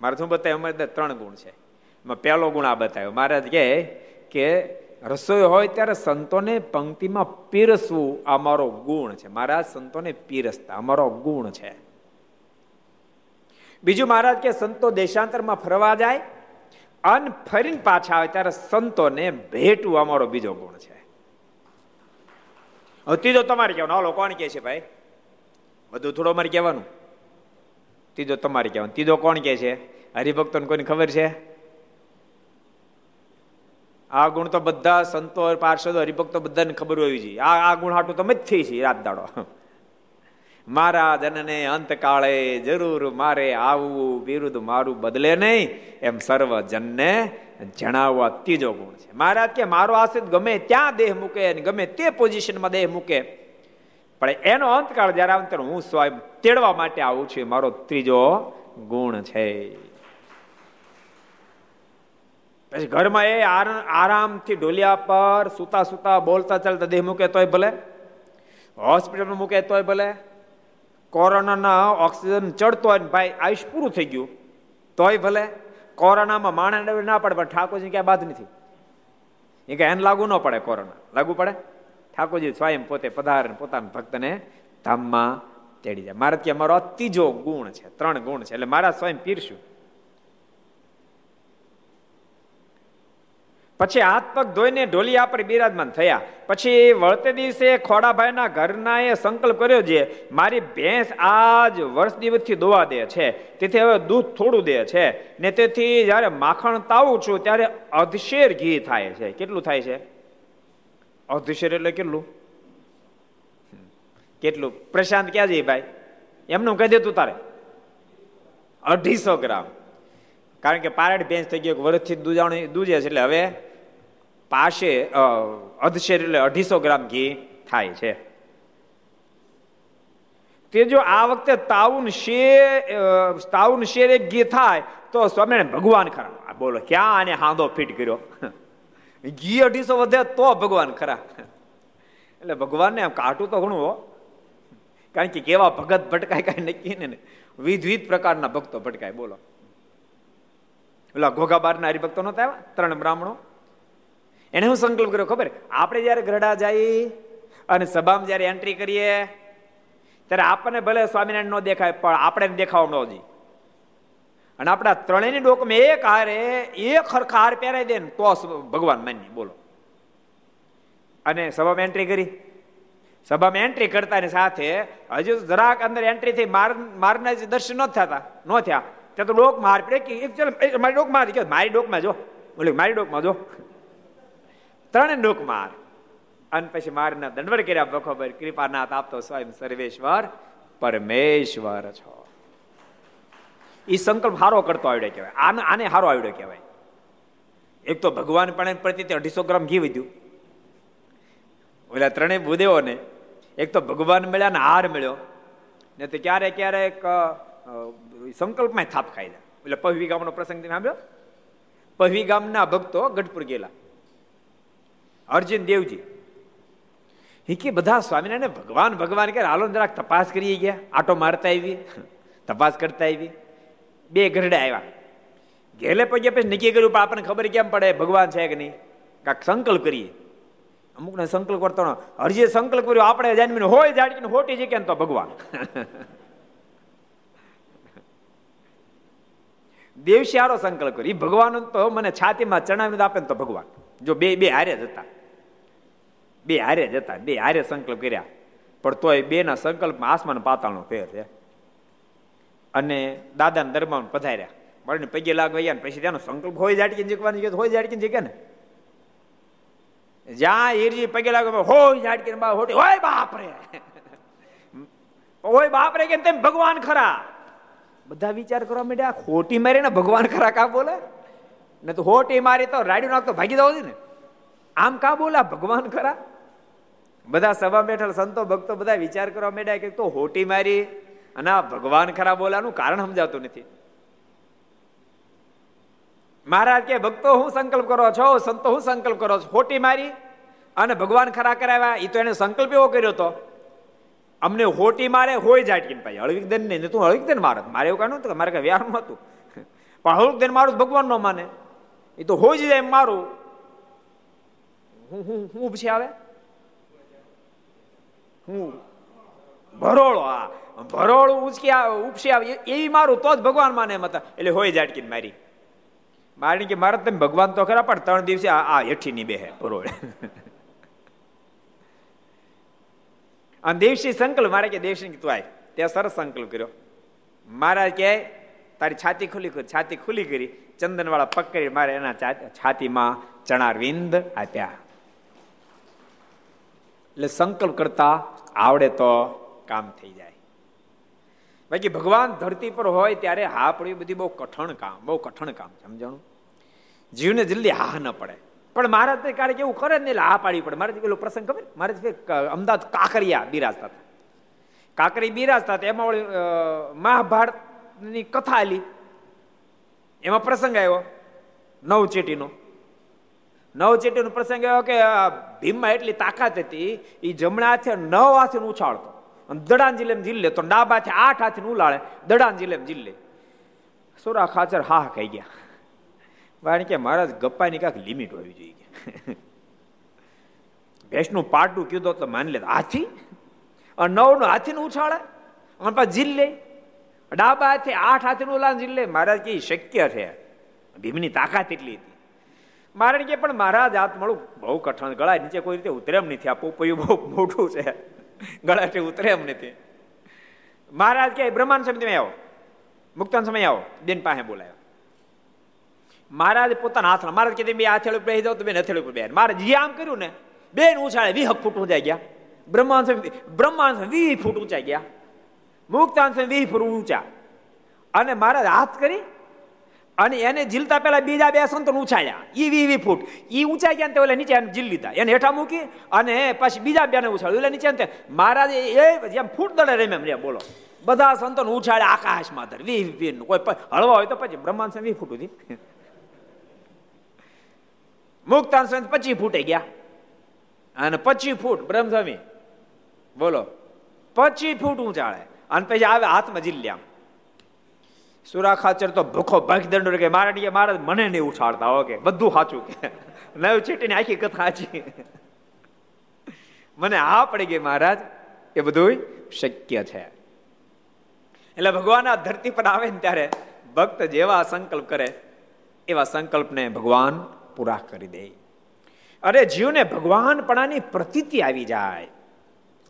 મારે શું બતાવ્યું? અમારી અંદર ત્રણ ગુણ છે. એમાં પહેલો ગુણ આ બતાવ્યો. મહારાજ કહે કે રસોઈ હોય ત્યારે સંતોને પંક્તિમાં પીરસવું અમારો ગુણ છે. મહારાજ, સંતોને પીરસતા અમારો ગુણ છે. બીજું મહારાજ કે સંતો દેશાંતરમાં ફરવા જાય અન ફરીને પાછા આવે ત્યારે સંતોને ભેટવું અમારો બીજો ગુણ છે. હવે ત્રીજો તમારે કહેવાનું. હાલો, કોણ કે છે ભાઈ? બધું થોડો અમારે કહેવાનું. ત્રીજો તમારે કહેવાનું. ત્રીજો કોણ કે છે? હરિભક્તોને કોઈને ખબર છે? આ ગુણ તો બધા સંતો, પાર્ષદો, હરિભક્તો બધાને ખબર હોવી જોઈએ. આ આ ગુણ હાટું તમે જ થઈ છે રાત દાડો. મારા જનને અંતકાળે જરૂર મારે આવવું વિરુદ્ધ મારું બદલે નહીં. એમ સર્વ જનને જણાવવા ત્રીજો ગુણ છે. મહારાજ કે, મારો આશ્રિત ગમે ત્યાં દેહ મૂકે અને ગમે તે પોઝિશનમાં દેહ મૂકે. પણ એનો અંતકાળ જ્યારે આવે હું સ્વયં તેડવા માટે આવું છું મારો ત્રીજો ગુણ છે. પછી ઘરમાં એ આરામથી ઢોલિયા પર સુતા સુતા બોલતા ચાલતા દેહ મૂકે તોય ભલે. હોસ્પિટલમાં મૂકે તોય ભલે. કોરોનાના ઓક્સિજન ચડતો હોય ને ભાઈ આયુષ પૂરું થઈ ગયું. તોય ભલે કોરોનામાં માણસ ના પડે, પણ ઠાકોરજી ક્યાં બાદ નથી. એ કે એને લાગુ ન પડે કોરોના. લાગુ પડે? ઠાકોરજી સ્વયં પોતે પધારે પોતાના ભક્તને ધામમાં તેડી જાય. મારે ત્યાં મારો ત્રીજો ગુણ છે, ત્રણ ગુણ છે. એટલે મારા સ્વયં પીરશું. પછી હાથ પગ ધોઈને ઢોલિયા પર બિરાજમાન થયા. પછી વળતે દિવસે ખોડાભાઈના ઘરના એ સંકલ્પ કર્યો છે મારી ભેંસ આજ વર્ષ દિવસથી દોવા દે છે. તેથી હવે દૂધ થોડું દે છે. ને તેથી જ્યારે માખણ તાવું છું, ત્યારે અધશેર ઘી થાય છે. કેટલું થાય છે? અધશેર એટલે કેટલું? કેટલું? પ્રશાંત ક્યાં જઈ ભાઈ? એમનું કહી દેતું તારે. અઢીસો ગ્રામ. કારણ કે પારડ ભેંસ થઈ ગયો વર્ષથી દૂજાણી દૂજે છે. એટલે હવે પાસે અધશેર એટલે અઢીસો ગ્રામ ઘી થાય છે. તે જો આ વખતે તાઉન શેર તાઉન શેર એક ઘી થાય, તો સ્વામિનારાયણ ભગવાન ખરા. બોલો, ક્યાં આને હાંધો ફિટ કર્યો? ઘી અઢીસો વધે તો ભગવાન ખરા. એટલે ભગવાનને આમ કાટું તો ઘણું, હો. કારણ કે કેવા ભગત ભટકાય કાંઈ નક્કી ને. વિધ વિધ પ્રકારના ભક્તો ભટકાય, બોલો. ઓલા ઘોઘા બારના હરિભક્તો નતા આવ્યા? ત્રણ બ્રાહ્મણો? એને હું સંકલ્પ કર્યો, ખબર? આપણે જયારે ગરડા જઈએ અને સભામાં જયારે એન્ટ્રી કરીએ, ત્યારે આપણને ભલે સ્વામિનારાયણ ન દેખાય, પણ આપણે દેખાવ ન જોઈએ અને આપણા ત્રણેયની ડોકમાં એક હારે એક હરખા હાર પહેરાઈ દે ને, તો ભગવાન માન્ય બોલો. અને સભામાં એન્ટ્રી કરી. સભામાં એન્ટ્રી કરતાની સાથે હજુ જરાક અંદર એન્ટ્રી થઈ માર, મારના દર્શન ન થતા, ન થયા, ત્યાં તો ડોક માર પડે કે મારી ડોક માર મારી ડોકમાં જો. બોલે, મારી ડોકમાં જો. ત્રણે ડોક માર. અને પછી મારના દંડવર કર્યા બખોબર કૃપાનાથ આપતો સ્વયં સર્વેશ્વર પરમેશ્વર છો. એ સંકલ્પ હારો કરતો આવડ્યો કહેવાય. આને આને હારો આવડ્યો કહેવાય. એક તો ભગવાન પણ પ્રતિ અઢીસો ગ્રામ ઘી વધ્યું. ઓલા ત્રણેય ભૂદેવોને એક તો ભગવાન મળ્યા ને હાર મળ્યો. ને તો ક્યારેક ક્યારેક સંકલ્પમાં થાપ ખાઈ જાય. એટલે પહવી ગામનો પ્રસંગ તમે સાંભળ્યો? પહવી ગામના ભક્તો ગઢપુર ગયેલા. અર્જુન દેવજી. એ કે બધા સ્વામિનારાયણ ભગવાન ભગવાન કે હાલો જરાક તપાસ કરી ગયા. આટો મારતા આવી તપાસ કરતા આવી બે ગરડા આવ્યા ઘેલે પગે પછી નક્કી કર્યું પણ આપણને ખબર કેમ પડે, ભગવાન છે કે નહીં? કાંક સંકલ્પ કરીએ. અમુકને સંકલ્પ કરતો હરજીએ સંકલ્પ કર્યો, આપણે જાનવીને હોય જાડકીને હોટી છે કેમ તો ભગવાન? દેવશિયારો સંકલ્પ કર્યો. એ ભગવાન તો મને છાતીમાં ચણાવીને આપે ને તો ભગવાન. જો બે બે હારે જ હતા. બે હારે જતા બે હારે સંકલ્પ કર્યા. પણ તોય બે ના સંકલ્પમાં આસમાન પાતાળનો ફેર છે. અને દાદાના દરબાર પધાર્યા. મળીને પગે લાગવા ગયા પછી ત્યાંનો સંકલ્પ હોય જાટકીને જીકવાની હોય જાટકી જીકે ને. જ્યાં ઈરજી પગે લાગે હોય જાટકીને બા હોટી હોય બાપ રે હોય બાપ રે કે તેમ ભગવાન ખરા. બધા વિચાર કરવા માંડ્યા ખોટી મારી ને ભગવાન ખરા કા બોલે? ને તો હોટી મારી તો રાડ્યું નાખતો ભાગી દઉં ને. આમ કા બોલા? ભગવાન ખરા? બધા સભા બેઠેલ, સંતો, ભક્તો બધા વિચાર કરવા માંડ્યા કે તો હોટી મારી અને આ ભગવાન ખરા બોલાનું કારણ સમજાતું નથી. મહારાજ કે, ભક્તો, હું સંકલ્પ કરો છો? સંતો, હું સંકલ્પ કરો છો? હોટી મારી અને ભગવાન ખરા કરાવ્યા? એ તો એને સંકલ્પ એવો કર્યો હતો અમને હોટી મારે હોય જાટકીને ભાઈ, હળવીક દેન નહીં તું હળવીક દેન મારત મારે એવું કાઢું હતું મારે કઈ વ્યાર હતું પણ હળવીક દેન મારું ભગવાન ન માને. એ તો હોય જાય એમ મારું. હું હું હું પછી આવે હું ભરોળો આ. ભરોળું ઉચકી ઉપસી આવે. એવી મારું, તો જ ભગવાન માને એમ હતા. એટલે હોય જાટકી મારી. મારી કે મારે તમે ભગવાન તો ખરા, પણ ત્રણ દિવસે આ હેઠી ની બેહે, ભરોળ. અને દેવશી સંકલ્પ, મારે કે દેવશી તું આય ત્યાં સરસ સંકલ્પ કર્યો. મારા કે તારી છાતી ખુલી કરી છાતી ખુલી કરી. ચંદનવાળા પકડી મારે એના છાતીમાં ચણાર વિંદ આપ્યા. એટલે સંકલ્પ કરતા આવડે તો કામ થઈ જાય. બાકી ભગવાન ધરતી પર હોય ત્યારે હા પડવી બધી બહુ કઠણ કામ, બહુ કઠણ કામ સમજાણું? જીવને જલ્દી હા ન પડે. પણ મહારાજ ક્યારેક એવું કરે ને એટલે હા પાડવી પડે. મારે પેલો પ્રસંગ ખબર? મારે અમદાવાદ કાંકરિયા બિરાજતા હતા. કાંકરી બિરાજતા હતા. એમાં મહાભારતની કથા આલી એમાં પ્રસંગ આવ્યો નવ ચેટીનો નવ ચેટીનો પ્રસંગ એવો કે ભીમમાં એટલી તાકાત હતી, એ જમણા હાથે નવ હાથે ઉછાળતો. અને દડાન જીલ લે તો ડાબા હાથે આઠ હાથે ઉલાળે દડાન જિલ્લે જીલ સોરા ખાચર હા ખાઈ ગયા. કારણ કે મહારાજ, ગપ્પાની કાંઈક લિમિટ હોવી જોઈએ ભેંસનું પાટું કીધું તો માની લે, હાથી. અને નવનું હાથીનું ઉછાળે, અને પાછા લે ડાબા હાથે આઠ હાથીનું ઉલાળે લે મહારાજ કે શક્ય છે. ભીમની તાકાત એટલી હતી. મારે કે પણ મહારાજ હાથ મળું. બહુ કઠણ ગળા નીચે કોઈ રીતે ઉતરે એમ નથી. આ પોપયું બહુ મોટું છે. ગળાથી ઉતરે એમ નથી. મહારાજ કે બ્રહ્માંડ સમિતિમાં આવો. મુક્તાન સમય આવો. બેન પાસે બોલાયો. મહારાજ પોતાના હાથમાં મહારાજ કે બે હાથેળ ઉપર જાવ તો બેન હથેળી ઉપર બેન. મારે જે આમ કર્યું ને બેન ઉછાળે વિહક ફૂટ જાય ગયા. બ્રહ્માંડ બ્રહ્માંડ વી ફૂટ ઊંચા ગયા. મુક્તાંશ વી ફૂટ ઊંચા. અને મહારાજ હાથ કરી અને એને ઝીલતા પેલા બીજા બે સંતો ઉછાળ્યા. ઈ વી વી ફૂટ. ઈ ઊંચા ગયા તે ઓલે નીચે ઝીલ લીધા. એને હેઠા મૂકી અને પછી બીજા બેને ઉછાળ્યું. એટલે નીચે મહારાજ એ જેમ ફૂટ દડે રેમ એમ બોલો. બધા સંતો ઉછાળે આકાશમાં ધર વી વી કોઈ હળવા હોય તો પછી બ્રહ્માંડ વી ફૂટ સુધી. મુક્તાન સંત પચીસ ફૂટે ગયા. અને પચી ફૂટ બ્રહ્મસ્વામી. બોલો. પચી ફૂટ ઊંચાળે અને પછી આવે હાથમાં જીલ્યા સુરા ખાચર તો ભૂખો ભાગ દંડો કે મારા મારા મને નહીં ઉછાળતા ઓકે બધું સાચું કે. નવ ચીટીની આખી કથા સાચી મને હા પડી ગઈ મહારાજ, એ બધું શક્ય છે. એટલે ભગવાન આ ધરતી પર આવે ને ત્યારે ભક્ત જેવા સંકલ્પ કરે, એવા સંકલ્પને ભગવાન પૂરા કરી દે. અરે જીવને ભગવાનપણાની પ્રતીતિ આવી જાય.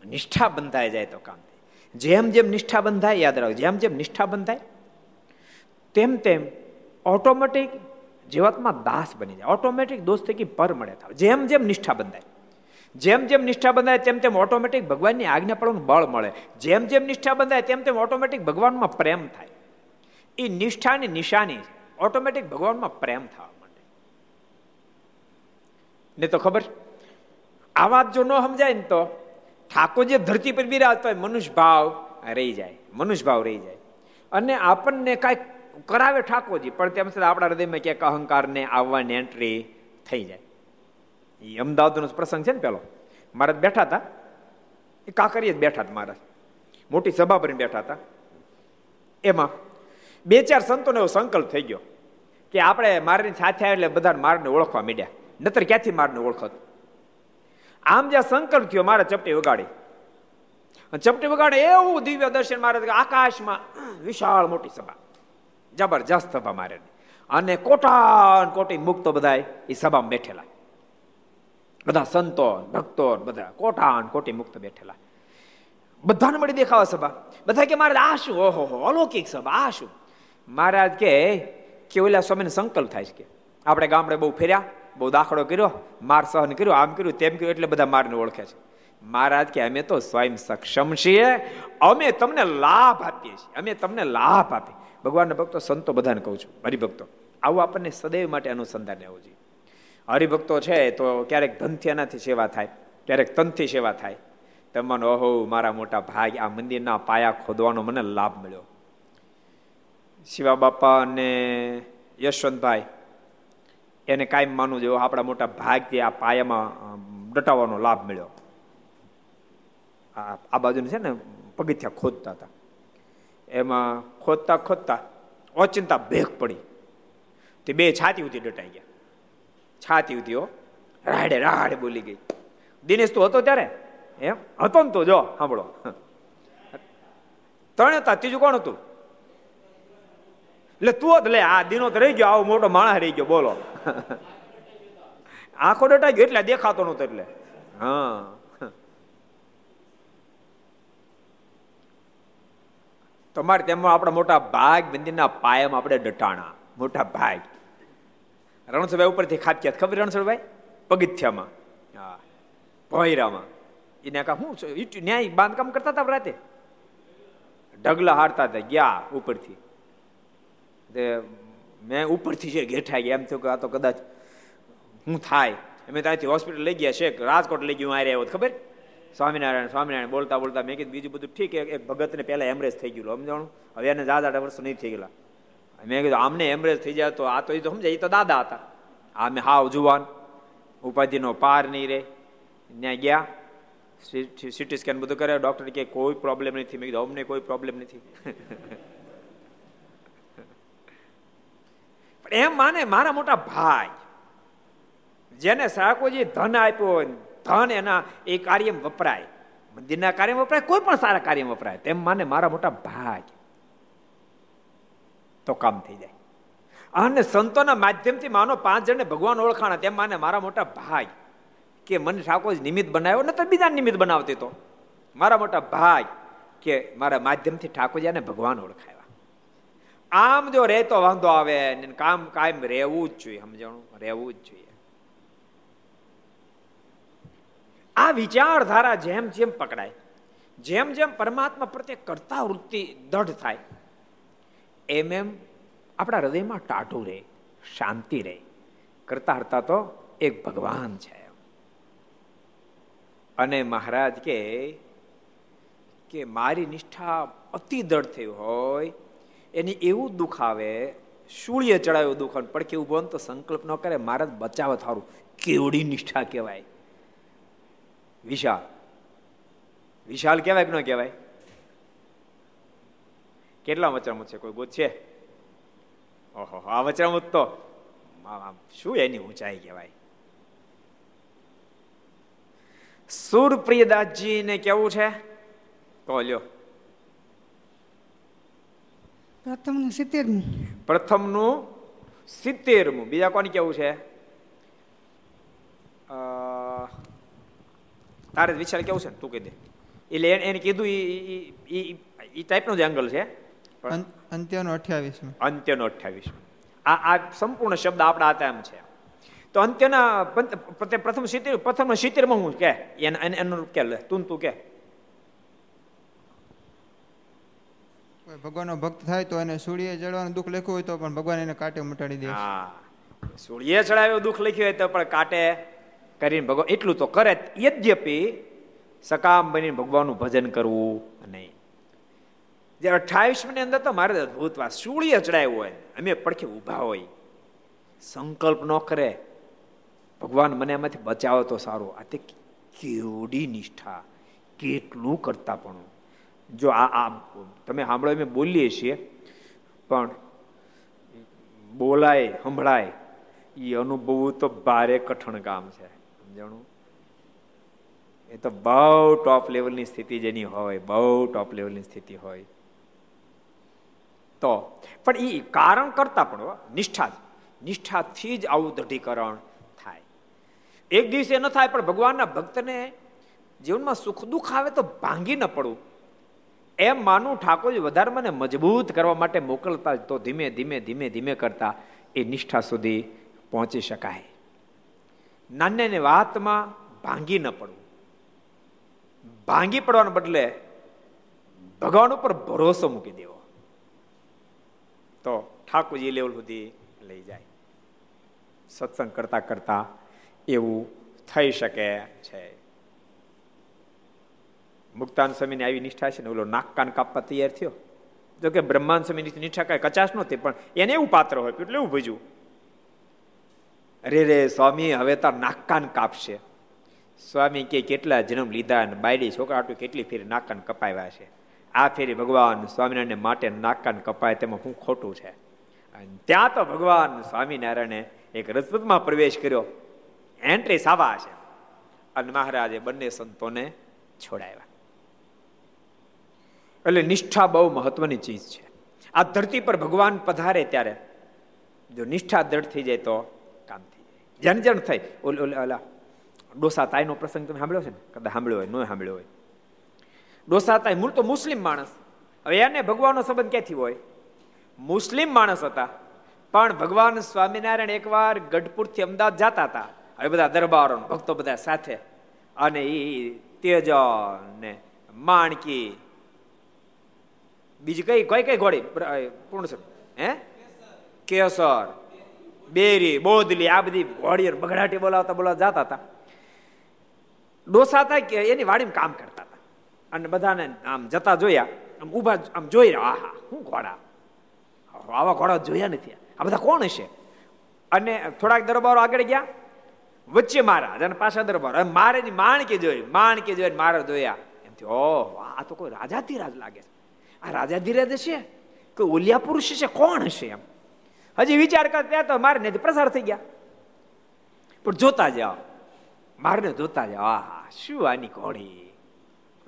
નિષ્ઠા બંધાઈ જાય તો કામ જેમ જેમ નિષ્ઠા બંધાય, યાદ રાખો જેમ જેમ નિષ્ઠા બંધાય તેમ તેમ ઓટોમેટિક જીવાતમાં દાસ બની જાય. ઓટોમેટિક દોષ થકી પર મળે થાય. જેમ જેમ નિષ્ઠા બંધાય. જેમ જેમ નિષ્ઠા બંધાય, તેમ તેમ ઓટોમેટિક ભગવાનની આજ્ઞા પડવાનું બળ મળે. જેમ જેમ નિષ્ઠા બંધાય, તેમ તેમ ઓટોમેટિક ભગવાનમાં પ્રેમ થાય. એ નિષ્ઠાની નિશાની ઓટોમેટિક ભગવાનમાં પ્રેમ થવા માટે ને તો ખબર? આ વાત જો ન સમજાય ને તો ઠાકોર જે ધરતી પર બિરાજતો હોય મનુષ્ય ભાવ રહી જાય. મનુષ્ય ભાવ રહી જાય. અને આપણને કાંઈક કરાવે ઠાકોરજી, પણ તેમ છતાં આપણા હૃદયમાં ક્યાંક અહંકારને આવવાની એન્ટ્રી થઈ જાય. એ અમદાવાદનો પ્રસંગ છે ને પેલો. મહારાજ બેઠા હતા. એ કાકરીએ જ બેઠા હતા મહારાજ. મોટી સભા ભરીને બેઠા હતા. એમાં બે ચાર સંતોનો એવો સંકલ્પ થઈ ગયો કે આપણે મારની સાથે એટલે બધા મારને ઓળખવા માંડ્યા. નતર ક્યાંથી મારને ઓળખત? આમ જ્યાં સંકલ્પ થયો મારે ચપટી વગાડી. ચપટી વગાડે એવું દિવ્ય દર્શન મારે આકાશમાં વિશાળ મોટી સભા. જબરજસ્ત સભા મારે અને કોટા કોટી મુક્તો બધા એ સભામાં બેઠેલા. બધા સંતો, ભક્તો બધા કોટા કોટી મુક્ત બેઠેલા. બધાને મળી દેખાવા સભા. બધા કે મારે આ શું? ઓહો, હો, અલૌકિક સભા, આ શું? મહારાજ કે કે ઓલા સ્વામીને સંકલ્પ થાય છે કે આપણે ગામડે બહુ ફેર્યા, બહુ દાખલો કર્યો, માર સહન કર્યો, આમ કર્યું, તેમ કર્યું, એટલે બધા મારને ઓળખે છે. મહારાજ કે, અમે તો સ્વયં સક્ષમ છીએ, અમે તમને લાભ આપીએ છીએ, અમે તમને લાભ આપીએ ભગવાનના ભક્તો, સંતો બધાને કહું છું, હરિભક્તો, આવું આપણને સદૈવ માટે અનુસંધાન રહેવું જોઈએ. હરિભક્તો છે તો ક્યારેક ધનથી એનાથી સેવા થાય, ક્યારેક તનથી સેવા થાય. તમને ઓહો, મારા મોટા ભાઈ, આ મંદિરના પાયા ખોદવાનો મને લાભ મળ્યો. શિવા બાપા અને યશવંતભાઈ, એને કાયમ માનવું જોઈએ આપણા મોટા ભાગથી આ પાયામાં ડટાવવાનો લાભ મળ્યો. આ બાજુને છે ને પગથિયા ખોદતા હતા. એમાં ખોદતા ખોદતા ઓચિંતા ભેગ પડી. તે બે છાતી ઉધી ડટાઈ ગયા. છાતી ઉધી રાડે રાડે બોલી ગઈ. દિનેશ તું હતો ત્યારે? એમ? હતો ને તો, જો, સાંભળો. ત્રણ હતા ત્રીજું કોણ હતું? એટલે તું જ લે, આ દિનો તો રહી ગયો, આવો મોટો માણસ રહી ગયો, બોલો. આંખો ડટાઈ ગયો, એટલે દેખાતો નતો એટલે. હા. તમારે તેમાં આપણા મોટા ભાગ મંદિરના પાયામાં આપણે ડટાણા. મોટા ભાગ. રણછોડભાઈ ઉપરથી ખાપ્યા ખબર રણછોડભાઈ? પગથિયામાં. હા. ભોયરામાં. એને કા શું ન્યાય બાંધકામ કરતા હતા રાતે? ઢગલા હારતા હતા. ગયા ઉપરથી. મેં ઉપરથી છે ઘેઠા ગયા, એમ થયું કે આ તો કદાચ હું થાય. અમે ત્યાંથી હોસ્પિટલ લઈ ગયા છે. રાજકોટ લઈ ગયું આ આવ્યો, ખબર? સ્વામિનારાયણ સ્વામિનારાયણ બોલતા બોલતા મેં કીધું બીજું બધું ઠીક એક ભગતને પહેલાં એમરેજ થઈ ગયું સમજાણું? હવે એને દાદા વર્ષ નહીં થઈ ગયેલા. મેં કીધું, આમને એમરેજ થઈ જાય તો આ તો એ તો સમજાય એ તો દાદા હતા. આમે હાવ જુવાન, ઉપાધિનો પાર નહીં રે. ત્યાં ગયા સીટી સ્કેન બધું કર્યા ડૉક્ટર કે કોઈ પ્રોબ્લેમ નથી. મેં કીધું, અમને કોઈ પ્રોબ્લેમ નથી. પણ એમ માને, મારા મોટા ભાઈ, જેને સાકોજી ધન આપ્યો ધન એના એ કાર્ય વપરાય. મંદિરના કાર્ય વપરાય, કોઈ પણ સારા કાર્ય વપરાય. તેમ માને મારા મોટા ભાગ. તો કામ થઈ જાય. અને સંતોના માધ્યમથી માનો પાંચ જણને ભગવાન ઓળખાણા, તેમ માને મારા મોટા ભાગ. કે મને ઠાકોર નિમિત્ત બનાવ્યો ને તો બીજા નિમિત્ત બનાવતી તો. મારા મોટા ભાગ કે મારા માધ્યમથી ઠાકોરજીને ભગવાન ઓળખાયા. આમ જો રહેતો વાંધો આવે કામ કાયમ રહેવું જ જોઈએ, સમજણું? રહેવું જ જોઈએ. આ વિચારધારા જેમ જેમ પકડાય, જેમ જેમ પરમાત્મા પ્રત્યે કરતા વૃત્તિ દઢ થાય, એમ એમ આપણા હૃદયમાં ટાઢું રહે, શાંતિ રહે. કરતા હરતા તો એક ભગવાન છે. અને મહારાજ કે કે મારી નિષ્ઠા અતિ દઢ થઈ હોય, એની એવું દુઃખ આવે શૂળીએ ચડાવ્યું દુઃખ પડકે ઊભો તો સંકલ્પ ન કરે મારે બચાવ થારું. કેવડી નિષ્ઠા કહેવાય. વિશાળ. વિશાલ કહેવાય કે ન કહેવાય? કેટલા વચરામૂત છે? કોઈ ગોત છે? ઓહો આ વચરામૂત તો શું એની ઊંચાઈ કહેવાય? સુરપ્રિયદાસજીને કેવું છે? તો લ્યો. પ્રથમનું સિત્તેરમું. પ્રથમનું સિત્તેરમું. બીજા કોને કેવું છે? તારે વિચાર કેવું છે? તું કહી દે. એટલે એને કીધું એ ટાઈપનો જ એંગલ છે. અંત્યનો અઠ્યાવીસ અંત્યનો અઠ્યાવીસ આ આ સંપૂર્ણ શબ્દ આપણા હાથે એમ છે. તો અંત્યના પ્રથમ સિત્તેર પ્રથમ સિત્તેરમાં હું કે એનું કે લે. તું તું કે. ભગવાનનો ભક્ત થાય તો એને સૂર્ય ચડવાનું દુઃખ લખ્યું હોય તો પણ ભગવાન એને કાટે મટાડી દે હા. સૂર્ય ચડાવ્યો દુઃખ લખ્યું હોય તો પણ કાંટે કરીને ભગવાન, એટલું તો કરે યદ્યપી સકામ બનીને ભગવાનનું ભજન કરવું નહીં. જે અઠાવીસમી અંદર તો મારે અદભુત વાત સૂર્ય ચડાવ્યું હોય. અમે પડખે ઊભા હોય. સંકલ્પ ન કરે. ભગવાન મને એમાંથી બચાવો તો સારું. આ તે કેવડી નિષ્ઠા. કેટલું કરતા પણ જો આ આ, તમે સાંભળો, અમે બોલીએ છીએ, પણ બોલાય, સંભળાય. એ અનુભવવું તો ભારે કઠણ કામ છે. સમજાણું? એ તો બહુ ટોપ લેવલની સ્થિતિ જેની હોય, બહુ ટોપ લેવલની સ્થિતિ હોય. તો, પણ એ કારણ કરતા પણ નિષ્ઠા નિષ્ઠાથી જ આવું દઢીકરણ થાય. એક દિવસે ન થાય, પણ ભગવાનના ભક્તને જીવનમાં સુખ દુઃખ આવે તો ભાંગી ન પડવું. એમ માનું ઠાકોરજી વધારે મને મજબૂત કરવા માટે મોકલતા તો ધીમે ધીમે ધીમે ધીમે કરતા એ નિષ્ઠા સુધી પહોંચી શકાય. નાન્યની વાતમાં ભાંગી ન પડવું. ભાંગી પડવાને બદલે ભગવાન ઉપર ભરોસો મૂકી દેવો. તો ઠાકોરજી લેવલ સુધી લઈ જાય. સત્સંગ કરતા કરતા એવું થઈ શકે છે. મુક્તાન સ્વામીની આવી નિષ્ઠા છે ને, ઓલો નાક કાન કાપવા તૈયાર થયો. જો કે બ્રહ્માંડ સ્વામીની નિષ્ઠા કાંઈ કચાશ નહોતી, પણ એને એવું પાત્ર હોય, એટલે એવું ભજવું અરે રે, સ્વામી, હવે તાર નાકાન કાપશે. સ્વામી કે, કેટલા જન્મ લીધા અને બાયડી છોકરા કેટલી ફેરી નાકાન કપાવ્યા છે? આ ફેરી ભગવાન સ્વામિનારાયણ માટે નાકાન કપાય તેમાં હું ખોટું છે. ત્યાં તો ભગવાન સ્વામિનારાયણે એક રજપૂતમાં પ્રવેશ કર્યો. એન્ટ્રી સાવા છે. અને મહારાજે બંને સંતોને છોડાવ્યા. એટલે નિષ્ઠા બહુ મહત્વની ચીજ છે. આ ધરતી પર ભગવાન પધારે ત્યારે. જો નિષ્ઠા દ્રઢ થઈ જાય તો કામ થઈ થાય. જન થઈ ઓલા, ડોસા તાઈનો પ્રસંગ તમે સાંભળ્યો છે ને? કદાચ સાંભળ્યો હોય ન સાંભળ્યો હોય. ડોસા તાઈ, મૂળ તો મુસ્લિમ માણસ. હવે એને ભગવાનનો સંબંધ ક્યાંથી હોય? મુસ્લિમ માણસ હતા, પણ ભગવાન સ્વામિનારાયણ એકવાર ગઢપુરથી અમદાવાદ જતા હતા. હવે બધા દરબારો ભક્તો બધા સાથે. અને એ તેજ ને માણકી, બીજી કઈ કઈ કઈ ઘોડી? પૂર્ણ છે. હે? કેસર. બેરી, બોદલી, આ બધી ઘોડી બગડાટી બોલાવતા બોલાવતા જતા હતા. ડોસા હતા કે એની વાડીમાં કામ કરતા હતા. અને બધાને આમ જતા જોયા, આમ ઊભા આમ જોઈ રહ્યા, આહા, શું ઘોડા? આવા ઘોડા જોયા નથી. આ બધા કોણ હશે? અને થોડાક દરબારો આગળ ગયા. વચ્ચે મારા અને પાછા દરબાર. મારે માણકી જોઈ? માણકી જોઈ? મારે જોયા. એમ ઓહ આ તો કોઈ રાજાધિરાજ લાગે છે. આ રાજાધિરાજ છે કોઈ ઓલિયા પુરુષ છે કોણ હશે એમ? હજી વિચાર કરતા તો મારે નથી પ્રસાર થઈ ગયા. પણ જોતા જાઓ, મારને જોતા જાઓ આહા શું આની ઘોડી?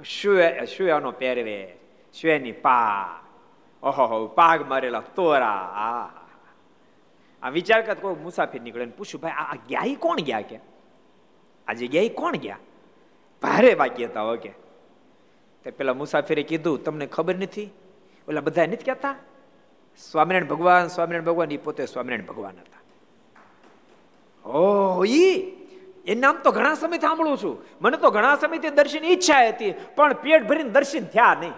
શું શું આનો પહેરવે? શું એની પા ઓહો પાગ મારેલા તોરા, આ આ વિચાર કર, કોઈ મુસાફિર નીકળે ને પૂછ્યું ભાઈ, આ ગયા કોણ ગયા કે? આજે ગયા કોણ ગયા? ભારે વાગ્ય હતા ઓકે તે પેલા મુસાફિરે કીધું, તમને ખબર નથી? ઓલા બધા નથી કહેતા? સ્વામિનારાયણ ભગવાન સ્વામિનારાયણ ભગવાન એ પોતે સ્વામિનારાયણ ભગવાન હતા. ઓ, ઈ, એ નામ તો ઘણા સમય સાંભળું છું. મને તો ઘણા સમયથી દર્શન ઈચ્છા હતી, પણ પેટ ભરીને દર્શન થયા નહીં.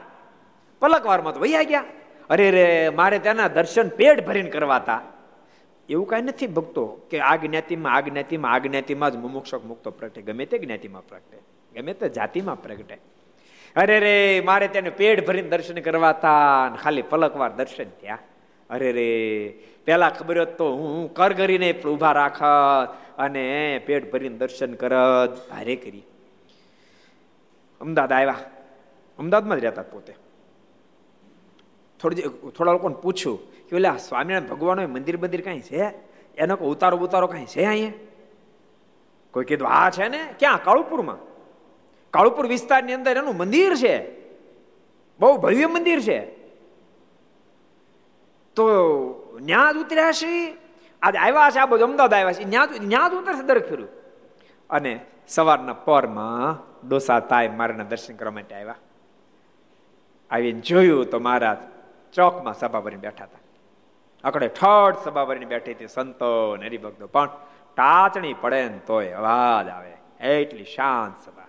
પલકવારમાં તો વૈયા ગયા. અરે રે, મારે ત્યાંના દર્શન પેટ ભરીને કરવા હતા એવું કાંઈ નથી ભક્તો કે આ જ્ઞાતિમાં આ જ્ઞાતિમાં આ જ્ઞાતિમાં જ મુમુક્ષક મુક્તો પ્રગટે. ગમે તે જ્ઞાતિમાં પ્રગટે. ગમે તે જાતિમાં પ્રગટે. અરે રે, મારે તેને પેટ ભરીને દર્શન કરવા હતા ખાલી પલકવાર દર્શન થયા. અરે રે, પેલા ખબર હોત તો હું કર કરીને ઊભા રાખત અને પેટ ભરીને દર્શન કરત. ભારે કરી. અમદાવાદ આવ્યા. અમદાવાદમાં જ રહેતા પોતે. થોડી થોડા લોકોને પૂછ્યું કે ઓલા સ્વામિનારાયણ ભગવાન મંદિર મંદિર કાંઈ છે? એનો ઉતારો ઉતારો કાંઈ છે અહીંયા? કોઈ કીધું, આ છે ને? ક્યાં? કાળુપુરમાં? કાળુપુર વિસ્તારની અંદર એનું મંદિર છે. બહુ ભવ્ય મંદિર છે. તો ન્યા ઉતર્યા છે આજે આવ્યા છે, આ બધું અમદાવાદ આવ્યા છે. ન્યા ન્યા ઉતરશે દર ફેરું. અને સવારના પરમાં ડોસા તાય મારાના દર્શન કરવા માટે આવ્યા. આવીને જોયું તો મહારાજ ચોકમાં સભા ભરીને બેઠા હતા. આકડે ઠઠ સભા ભરીને બેઠી હતી, સંતો હરિભક્તો. પણ ટાચણી પડે ને તોય અવાજ આવે. એટલી શાંત સભા.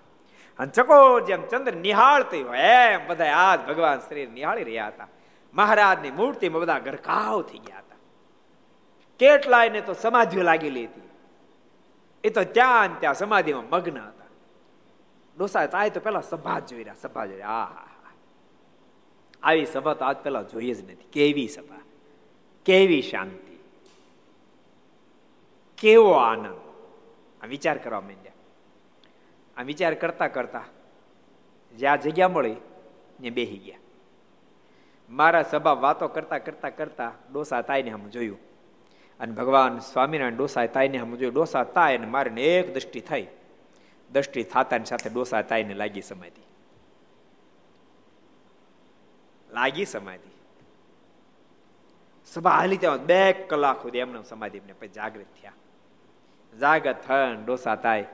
અને ચકો જેમ ચંદ્ર નિહાળતી હોય, એમ બધા આજ ભગવાન શ્રી નિહાળી રહ્યા હતા. મહારાજની મૂર્તિમાં બધા ગરકાવ થઈ ગયા હતા. કેટલાય ને તો સમાધિઓ લાગેલી હતી. એ તો ત્યાં ત્યાં સમાધિમાં મગ્ન હતા. ડોસા તાય તો પેલા સભા જોઈ રહ્યા, સભા જોઈ રહ્યા. આ આવી સભા તો આજ પેલા જોઈએ જ નથી. કેવી સભા? કેવી શાંતિ? કેવો આનંદ? આ વિચાર કરવા માંડ્યા. આ વિચાર કરતા કરતા જ્યાં જગ્યા મળી ને બેહી ગયા. મારા સભા વાતો કરતા કરતા કરતા ડોસા તાઈને હમ જોયું. અને ભગવાન સ્વામિનારાયણ ડોસા તાઈને હમ જોયું. ડોસા તાય અને મારીને એક દ્રષ્ટિ થઈ. દ્રષ્ટિ થતાની સાથે ડોસા તાઈને લાગી સમાધિ. લાગી સમાધિ. સભા હાલી ત્યાં બે કલાક સુધી એમને સમાધિ પછી જાગૃત થયા. જાગ્રત થન ડોસા તાય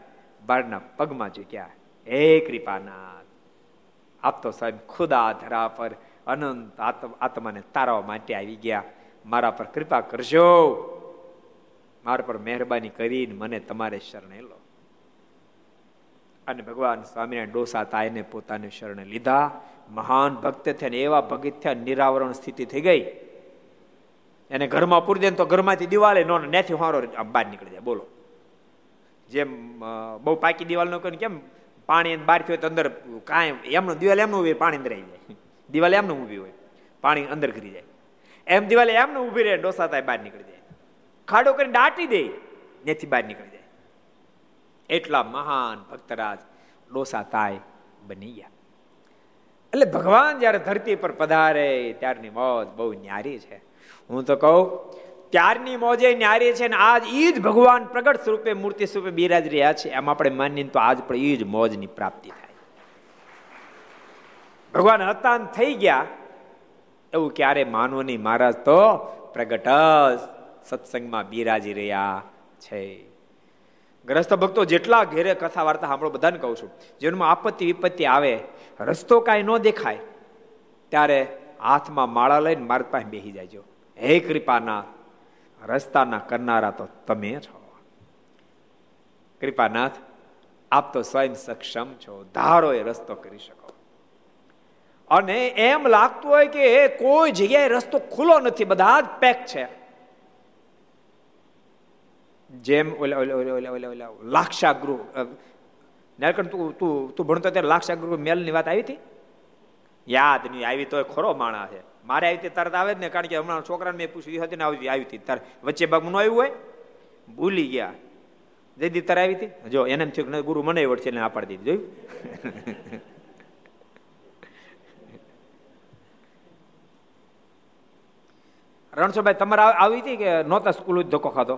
બારના પગમાં ઝૂક્યા હે કૃપાનાથ, આપ તો સાહેબ ખુદા ધરા પર અનંત આત્માને તારવા માટે આવી ગયા. મારા પર કૃપા કરજો. મારા પર મહેરબાની કરીને મને તમારે શરણે લો. અને ભગવાન સ્વામિનારાયણ ડોસા તાયને પોતાને શરણે લીધા. મહાન ભક્ત થયા એવા ભગત થયા નિરાવરણ સ્થિતિ થઈ ગઈ. એને ઘરમાં પૂરી દે તો ઘરમાંથી દિવાળે નો નેથી હારો બહાર નીકળી જાય. બોલો. જેમ બહુ પાકી દિવાલ નો કેમ પાણી બહાર થયો તો અંદર કાંઈ, એમનું દિવાલ એમનું પાણી અંદર આવી જાય. દિવાલે એમનું ઊભી હોય, પાણી અંદર ઘરી જાય. એમ દિવાલે એમને ઊભી રહે, ડોસા થાય, બહાર નીકળી જાય. ખાડો કરીને દાટી દે ત્યાંથી બહાર નીકળી જાય. એટલા મહાન ભક્તરાજ ડોસા તાય બની ગયા. એટલે ભગવાન જ્યારે ધરતી પર પધારે, ત્યારની મોજ બહુ ન્યારી છે. હું તો કહું ત્યારની મોજે ન્યારી છે ને આજ ઈ જ ભગવાન પ્રગટ સ્વરૂપે મૂર્તિ સ્વરૂપે બિરાજ રહ્યા છે. એમ આપણે માનીએ તો આજ પણ ઈ જ મોજની પ્રાપ્તિ થાય. ભગવાન હતાન થઈ ગયા. એવું ક્યારે માનવો નહીં મહારાજ તો પ્રગટ સત્સંગમાં બિરાજી રહ્યા છે. ગ્રસ્ત ભક્તો જેટલા ઘેરે કથા વાર્તા સાંભળો બધાને કહું છું. જેનમાં આપત્તિ વિપત્તિ આવે, રસ્તો કાંઈ ન દેખાય, ત્યારે હાથમાં માળા લઈને મારા પાસે બેસી જાયજો હે કૃપાનાથ રસ્તાના કરનારા તો તમે છો. કૃપાનાથ, આપ તો સ્વયં સક્ષમ છો. ધારો એ રસ્તો કરી શકો. અને એમ લાગતું હોય કે કોઈ જગ્યાએ રસ્તો ખુલ્લો નથી, બધા જ પેક છે. જેમ ઓલા ઓલા ઓલા ઓલા ઓલા ઓલા લાક્ષા ગૃહ તું તું તું ભણતો ત્યારે લાક્ષા ગૃહ મેલની વાત આવી હતી? યાદ નહીં, આવી તો ખરો માણા છે. મારે આવી હતી તરત આવે જ ને, કારણ કે હમણાં છોકરાને મેં પૂછ્યું હતી ને આવી આવી હતી, તાર વચ્ચે ભાગ આવ્યું હોય? ભૂલી ગયા. જયદી તારે આવી હતી? જો, એને થયું ગુરુ મને વળશે ને આ પાડી દીધી, જોયું? રણછોડભાઈ, તમારે આવી હતી કે નહોતા સ્કૂલ ધક્કો ખાતો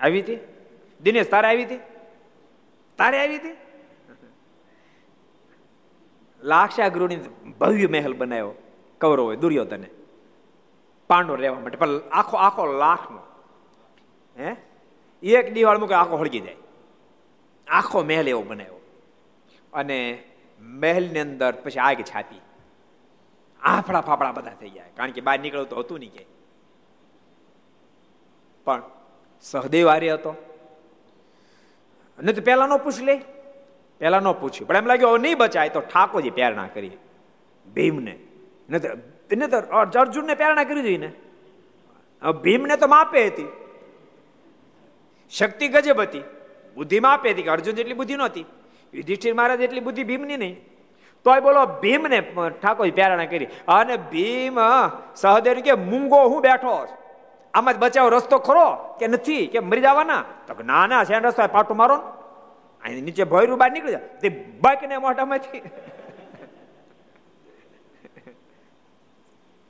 આવી હતી? દિનેશ, તારે આવી હતી? તારે આવી હતી? લાક્ષા ગૃહની ભવ્ય મહેલ બનાવ્યો. કૌરવ હોય, દુર્યોધને. પાંડવ રહેવા માટે, પણ આખો આખો લાખનો. હે? એક દિવાળ મૂકે, આખો હળગી જાય. આખો મહેલ એવો બનાવ્યો. અને મહેલની અંદર પછી આગ છાપી. આફડા ફાફડા બધા થઈ ગયા. કારણ કે બહાર નીકળવું તો હતું નહીં કે પણ સહદેવ આર્ય હતો. અને તો પહેલા નો પૂછ લે. પહેલા નો પૂછ્યું. પણ એમ લાગ્યું નહીં બચાય તો ઠાકોરજી પ્રેરણા કરી ભીમને. એને તો અર્જુનને પ્રેરણા કરી જોઈને ભીમને તો માપે હતી. શક્તિ ગજબ હતી. બુદ્ધિ માપે હતી કે અર્જુન જેટલી બુદ્ધિ નહોતી. યુધિષ્ઠિર મહારાજ એટલી બુદ્ધિ ભીમની નહીં. તોય બોલો ભીમને ઠાકોર પ્રેરણા કરી. અને ભીમ, સહદેવ કે, મૂંગો હું બેઠો આમાં જ બચાવ રસ્તો ખરો કે નથી? કે મરી જવાના? તો ના ના છે રસ્તો? પાટું મારો અહીં નીચે ભોયરું બહાર નીકળી જાય તે બાકીને મોઢામાંથી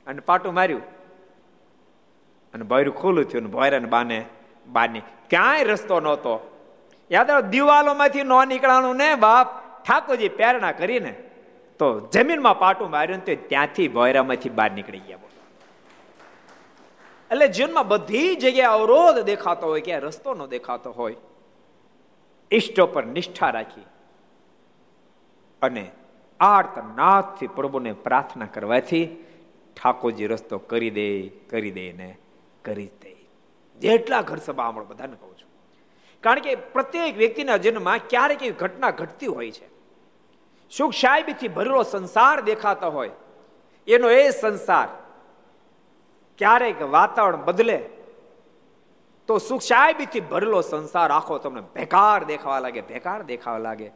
અને પાટું માર્યું. અને ભોયરું ખુલ્લું થયું ભોયરા બાને, બાની ક્યાંય રસ્તો નહોતો. યાદ દિવાલોમાંથી ન નીકળવાનું ને બાપ ઠાકોરજી પ્રેરણા કરીને. તો જમીનમાં પાટું માર્યું તો ત્યાંથી ભોયરામાંથી બહાર નીકળી ગયા એટલે જીવનમાં બધી જગ્યાએ અવરોધ દેખાતો હોય, ક્યાંય રસ્તો ન દેખાતો હોય. ઈષ્ટો પર નિષ્ઠા રાખી. અને આર્ત નાથથી પ્રભુને પ્રાર્થના કરવાથી ઠાકોરજી રસ્તો કરી દે કરી દે ને કરી દે. જેટલા ઘર સભા હમણાં બધાને કહું છું. કારણ કે પ્રત્યેક વ્યક્તિના જન્મમાં ક્યારેક એવી ઘટના ઘટતી હોય છે. સુખ સાહેબથી ભરેલો સંસાર દેખાતો હોય. એનો એ સંસાર ક્યારેક વાતાવરણ બદલે તો સુખ સાહેબથી ભરેલો સંસાર આખો તમને બેકાર દેખાવા લાગે, બેકાર દેખાવા લાગે.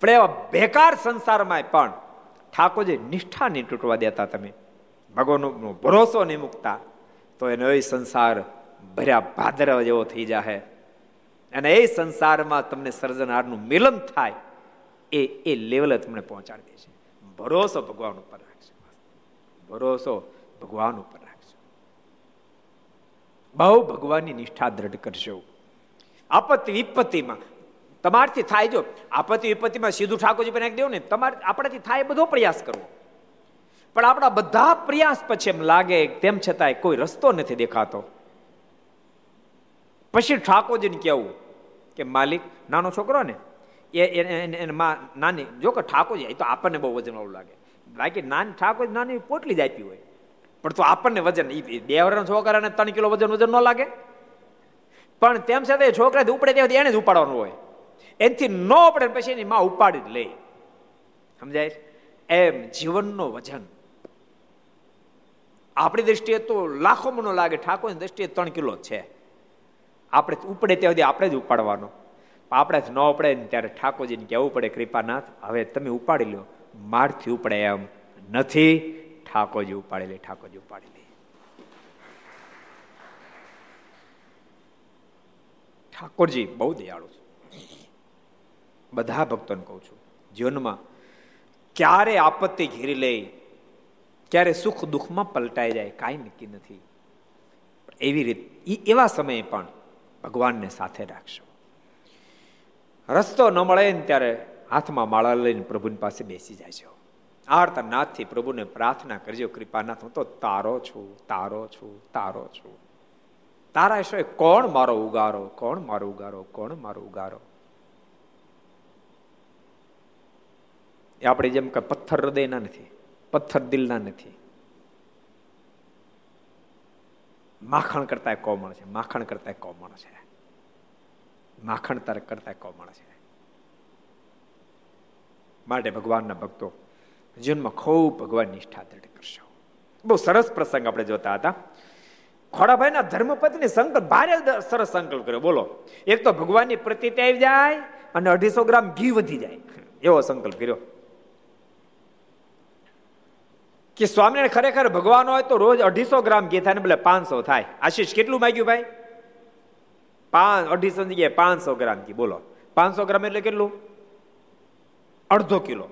પણ એવા બેકાર સંસારમાં પણ ઠાકોરજી નિષ્ઠા નહીં તૂટવા દેતા તમે. ભગવાનનો ભરોસો નહીં મૂકતા, તો એનો એ સંસાર ભર્યા ભાદરવા જેવો થઈ જાય અને એ સંસારમાં તમને સર્જનારનું મિલન થાય, એ એ લેવલે તમને પહોંચાડી દેશે ભરોસો ભગવાન ઉપર રાખશે. ભરોસો ભગવાન ઉપર રાખજો બહુ ભગવાનની નિષ્ઠા દ્રઢ કરશો આપત્તિ વિપત્તિમાં, તમારથી થાય જો, આપત્તિ વિપત્તિમાં સીધું ઠાકોરજી બનાવી દેવું ને, તમારે, આપણાથી થાય બધો પ્રયાસ કરવો. પણ આપણા બધા પ્રયાસ પછી એમ લાગે તેમ છતાંય કોઈ રસ્તો નથી દેખાતો. પછી ઠાકોરજીને કહેવું કે, માલિક, નાનો છોકરો ને, એ નાની, જો કે ઠાકોરજી તો આપણને બહુ વજન વાળું લાગે. બાકી નાની ઠાકોર નાની પોટલી જ આપી હોય. પણ તો આપણને વજન બે વર્ષના છોકરાને ત્રણ કિલો વજન વજન ન લાગે. પણ તેમ છતાં છોકરા ઉપડે ત્યાં એને જ ઉપાડવાનું હોય. એનાથી ન ઉપડે પછી એની માં ઉપાડી જ લે. સમજાય? એમ જીવનનો વજન. આપણી દ્રષ્ટિએ તો લાખો મનો લાગે, ઠાકોરની દ્રષ્ટિએ ત્રણ કિલો છે. આપણે ઉપડે ત્યાં સુધી આપણે જ ઉપાડવાનો. આપણે જ ન ઉપડે ને ત્યારે ઠાકોરજીને કહેવું પડે, કૃપાનાથ, હવે તમે ઉપાડી લો. મારથી ઉપડે એમ નથી. ઠાકોરજી ઉપાડી લે, ઠાકોરજી ઉપાડી લે. ઠાકોરજી બહુ દયાળુ છે. બધા ભક્તોને કહું છું, જીવનમાં ક્યારે આપત્તિ ઘેરી લે ક્યારે સુખ દુઃખમાં પલટાઈ જાય, કાંઈ નક્કી નથી. એવી રીત એવા સમયે પણ ભગવાનને સાથે રાખશો. રસ્તો ન મળે ને ત્યારે હાથમાં માળા લઈને પ્રભુની પાસે બેસી જાય છે. આર્ત નાથથી પ્રભુને પ્રાર્થના કરજો, કૃપાનાથ, હું તો તારો છું તારો છું તારો છું. તારા શું કોણ મારો ઉગારો, કોણ મારો ઉગારો, કોણ મારો ઉગારો? એ આપણે જેમ કે પથ્થર હૃદયના નથી. પથ્થર દિલના નથી. માખણ કરતા કોમળ છે, માખણ કરતા કોમળ છે. માખણ તર કરતા કોમળ છે. માટે ભગવાનના ભક્તો, જીવનમાં ખૂબ ભગવાન નિષ્ઠા દ્રઢ કરશો. બહુ સરસ પ્રસંગ આપણે જોતા હતા. ખોડાભાઈના ધર્મપત્ની સંકલ્પ, ભારે સરસ સંકલ્પ કર્યો. બોલો, એક તો ભગવાનની પ્રતિ આવી જાય અને અઢીસો ગ્રામ ઘી વધી જાય. એવો સંકલ્પ કર્યો. કે સ્વામિનારાયણ ખરેખર ભગવાન હોય તો રોજ અઢીસો ગ્રામ ઘી થાય ને ભલે પાંચસો થાય. આશીષ કેટલું માગ્યું ભાઈ? પાંચ અઢીસો જગ્યાએ પાંચસો ગ્રામ ઘી. બોલો. પાંચસો ગ્રામ એટલે કેટલું? અડધો કિલો.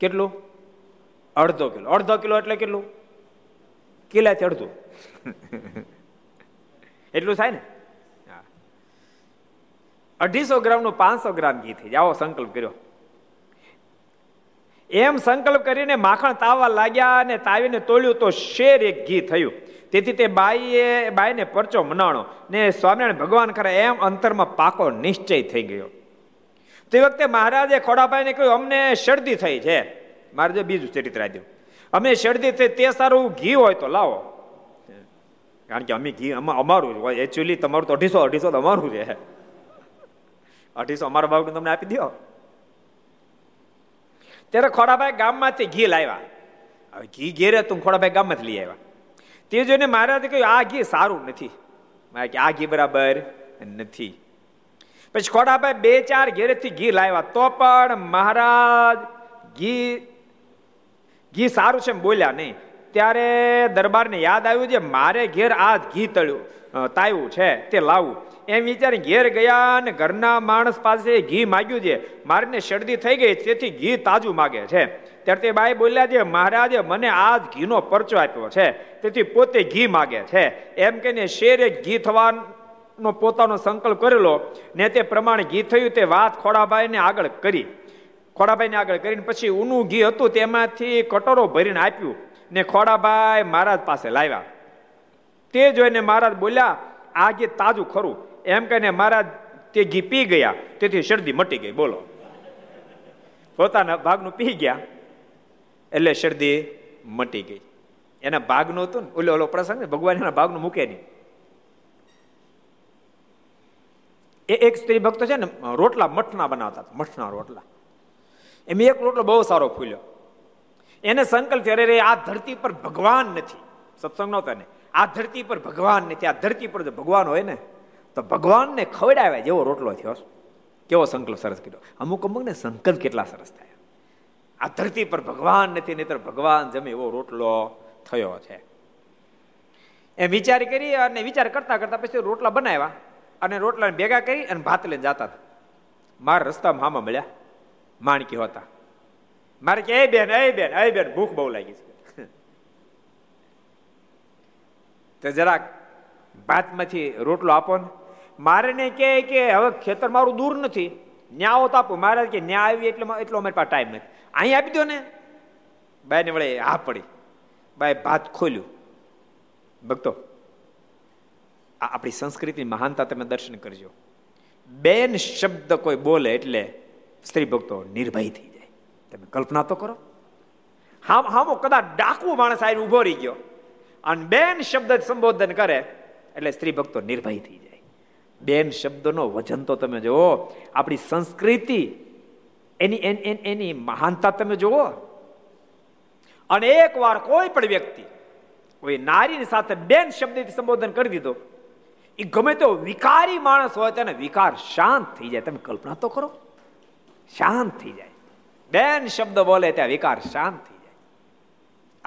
કેટલું? અડધો કિલો. અડધો કિલો એટલે કેટલું? કિલાથી અડધું. એટલું થાય ને? અઢીસો ગ્રામનું પાંચસો ગ્રામ ઘી થઈ આવો સંકલ્પ કર્યો. એમ સંકલ્પ કરીને માખણ તાવવા લાગ્યા અને તાવીને તોલ્યું તો શેર એક ઘી થયું. તેથી તે બાઈએ, બાઈને પરચો મનાણો ને સ્વામિનારાયણ ભગવાન કરે એમ અંતરમાં પાકો નિશ્ચય થઈ ગયો. તે વખતે મહારાજે ખોડાભાઈને કહ્યું, અમને શરદી થઈ છે. મહારાજે બીજું ચરિત્ર આપ્યું. અમે શરદી થઈ, તે સારું ઘી હોય તો લાવો. કારણ કે અમે ઘી અમારું જ હોય. એકચ્યુઅલી તમારું તો અઢીસો અઢીસો તો અમારું છે. અઢીસો અમારા ભાગનું તમને આપી દો ત્યારે ખોડાભાઈ ગામમાંથી ઘી લાવ્યા. હવે ઘી ઘેરે તું ખોડાભાઈ ગામમાંથી લઈ આવ્યા. તે જોઈને મહારાજે કહ્યું, આ ઘી સારું નથી. આ ઘી બરાબર નથી. પછી ખોડાભાઈ બે ચાર ઘેરેથી ઘી લાવ્યા. તો પણ મહારાજ ઘી ઘી સારું છે એમ બોલ્યા નહીં. ત્યારે દરબારને યાદ આવ્યું છે, મારે ઘેર આ ઘી તળ્યું તાવ્યું છે, તે લાવવું એમ વિચારી ઘેર ગયા અને ઘરના માણસ પાસે ઘી માગ્યું છે. મારીને શરદી થઈ ગઈ, તેથી ઘી તાજું માગે છે. ત્યારે તે બાઈ બોલ્યા છે, મહારાજે, મને આ જ ઘીનો પરચો આપ્યો છે, તેથી પોતે ઘી માગે છે. એમ કહીને શેરે ઘી થવાનો પોતાનો સંકલ્પ કરેલો ને તે પ્રમાણે ઘી થયું, તે વાત ખોડાભાઈને આગળ કરી. ખોડાભાઈને આગળ કરીને પછી ઊનું ઘી હતું, તેમાંથી કટોરો ભરીને આપ્યું. ને ખોડાભાઈ મહારાજ પાસે લાવ્યા. તે જોઈને મહારાજ બોલ્યા, આ ઘી તાજું ખરું. એમ કહીને મહારાજ તે ઘી પી ગયા. તેથી શરદી મટી ગઈ, બોલો. પોતાના ભાગનું પી ગયા. એટલે શરદી મટી ગઈ. એના ભાગનું હતું ને, ઓલો ઓલો પ્રસંગ ભગવાન એના ભાગનું મૂકે નહીં. એ એક સ્ત્રી ભક્તો છે ને, રોટલા મઠના બનાવતા મઠના રોટલા. એમ એક રોટલો બહુ સારો ફૂલ્યો. એને સંકલ્પ અરે રે આ ધરતી પર ભગવાન નથી. સત્સંગ નહોતા ને આ ધરતી પર ભગવાન નથી. આ ધરતી પર જો ભગવાન હોય ને, તો ભગવાનને ખવડાવ્યા જેવો રોટલો થયો. કેવો સંકલ્પ સરસ કર્યો? અમુક અમુક ને સંકલ્પ કેટલા સરસ થાય. આ ધરતી પર ભગવાન નથી, નહીતર ભગવાન જમે એવો રોટલો થયો છે. એમ વિચાર કરી અને વિચાર કરતા કરતા પછી રોટલા બનાવ્યા અને રોટલાને ભેગા કરી અને ભાત લઈને જતા હતા. મારા રસ્તામાં હામાં મળ્યા. માણકી હોતા. મારે કે એ બેન એ બેન એ બેન ભૂખ બહુ લાગી છે તો જરાક ભાતમાંથી રોટલો આપો ને મારે ને કે કે હવે ખેતર મારું દૂર નથી ન્યા આવો તો આપો મારે કે ન્યા આવી એટલે એટલો અમારી પાસે ટાઈમ નથી અહીં આપી દો ને બાઈને વળે હા પડી બાય ભાત ખોલ્યું ભક્તો આપણી સંસ્કૃતિની મહાનતા તમે દર્શન કરજો બેન શબ્દ કોઈ બોલે એટલે સ્ત્રી ભક્તો નિર્ભય થઈ જાય તમે કલ્પના તો કરો. હામ હામો કદાચ ડાકુ માણસ આવીને ઊભો રહી ગયો. અને બેન શબ્દ સંબોધન કરે, એટલે સ્ત્રી ભક્તો નિર્ભય થઈ જાય. બેન શબ્દનો વજન તો તમે જુઓ, આપણી સંસ્કૃતિ, એની એની મહાનતા તમે જુઓ. અને એક વાર કોઈ પણ વ્યક્તિ, કોઈ નારીની સાથે બેન શબ્દથી સંબોધન કરી દીધો એ ગમે તો વિકારી માણસ હોય તેને વિકાર શાંત થઈ જાય. તમે કલ્પના તો કરો. શાંત થઈ જાય. બેન શબ્દ બોલે ત્યાં વિકાર શાંત થઈ જાય.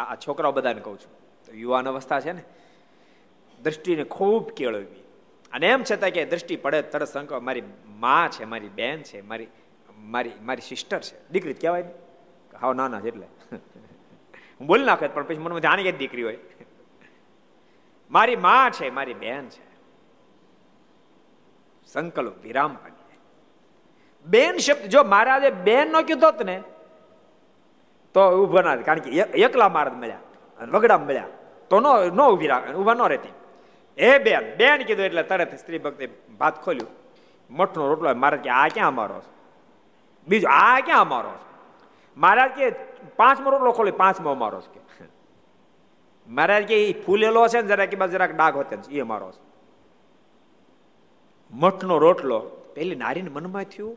આ છોકરાઓ બધાને કહું છું. યુવાન અવસ્થા છે ને, દ્રષ્ટિને ખૂબ કેળવવી. અને એમ છતાં કે દ્રષ્ટિ પડે તરત સંક મારી મા છે, મારી બેન છે, મારી મારી મારી સિસ્ટર છે. દીકરી કહેવાય ને. હાવ ના ના એટલે. હું બોલી નાખે પણ પછી મનમાં જાણી કે દીકરી હોય. મારી મા છે, મારી બેન છે. સંકલ્પ વિરામ પાડી બેન શબ્દ, જો મહારાજે બેન નો કીધો ને, તો ઊભો ના કારણ કે એકલા મહારાજ મળ્યા અને વગડા મળ્યા. તો નો નો ઊભી રાખે ઊભા ન રહેતી. એ બેન બેન કીધું એટલે તરત સ્ત્રી ભક્તિ ભાત ખોલ્યું. મઠનો રોટલો, મહારાજ કે, આ ક્યાં અમારો બીજો બીજું, આ ક્યાં અમારો મહારાજ કે, પાંચમો રોટલો ખોલ્યો પાંચમો અમારો કે મહારાજ કે એ ફૂલેલો છે ને જરાક જરાક ડાઘ હોતે એ અમારો મઠનો રોટલો, પેલી નારીને મનમાં થયું?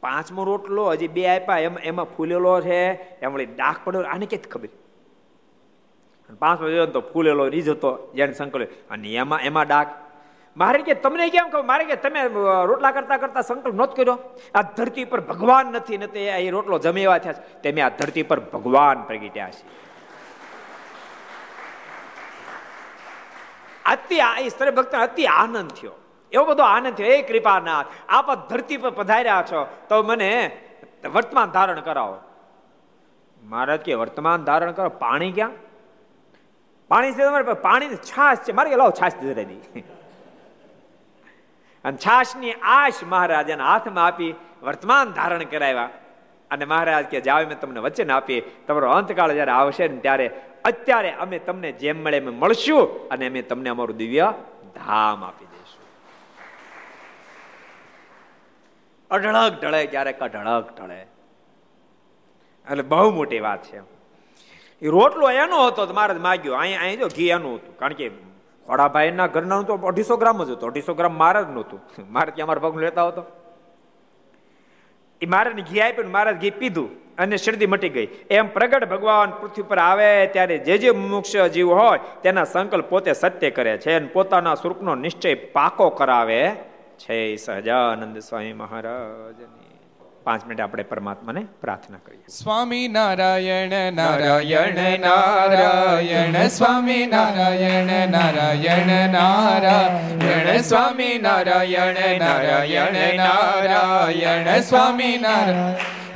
પાંચમો રોટલો હજી બે આપ્યા, એમાં એમાં ફૂલેલો છે, એમ વળી ડાક પડ્યો, આને કે ખબર? પાંચમો જોયો તો ફૂલેલો રીજ હતો, જેને સંકલ્પ અને એમાં એમાં ડાક. મારે કે, તમને કેમ કહું મારે કે, તમે રોટલા કરતા કરતા સંકલ્પ નહોતો કર્યો? આ ધરતી પર ભગવાન નથી, ને તે એ રોટલો જમે એવા થયા છે. તમે આ ધરતી પર ભગવાન પ્રગટ્યા છે. અતિ આ સ્ત્રી ભક્ત અતિ આનંદ થયો. એવો બધો આનંદ થયો. એ કૃપાનાથ, આપ ધરતી પર પધાર્યા છો, તો મને વર્તમાન ધારણ કરાવો. મહારાજ કે, વર્તમાન ધારણ કરો? પાણી ક્યાં? પાણી છે તમારે પાણી છાશ છે. મારે લાવો છાશ દીધી અને છાશની આશ મહારાજાને હાથમાં આપી વર્તમાન ધારણ કરાવ્યા. અને મહારાજ કે જાવ મેં તમને વચન આપી તમારો અંતકાળ જયારે આવશે ને ત્યારે અત્યારે અમે તમને જેમ મળે એમ મળશું અને અમે તમને અમારું દિવ્ય ધામ આપી અઢળક ઢળે ક્યારેક અઢળક ઢળે. એટલે બહુ મોટી વાત છે. એ રોટલો એનો હતો મારે માગ્યો. અહીં અહીં જો ઘી એનું હતું. કારણ કે ખોડાભાઈના ઘરના તો અઢીસો ગ્રામ જ હતું. અઢીસો ગ્રામ મારે જ નહોતું. મારે ત્યાં મારા પગ લેતા હતો એ મારે ઘી આપ્યું મારે ઘી પીધું અને શરદી મટી ગઈ. એમ પ્રગટ ભગવાન પૃથ્વી પર આવે ત્યારે જે જે મોક્ષ જીવ હોય તેના સંકલ્પ પોતે સત્ય કરે છે અને પોતાના સ્વરૂપનો નિશ્ચય પાકો કરાવે. છે સહજાનંદ સ્વામી મહારાજની. પાંચ મિનિટ આપણે પરમાત્માને પ્રાર્થના કરીએ. સ્વામી નારાયણ નારાયણ નારાયણ સ્વામી નારાયણ નારાયણ નારાયણ સ્વામી નારાયણ નારાયણ નારાયણ સ્વામી નારાયણ.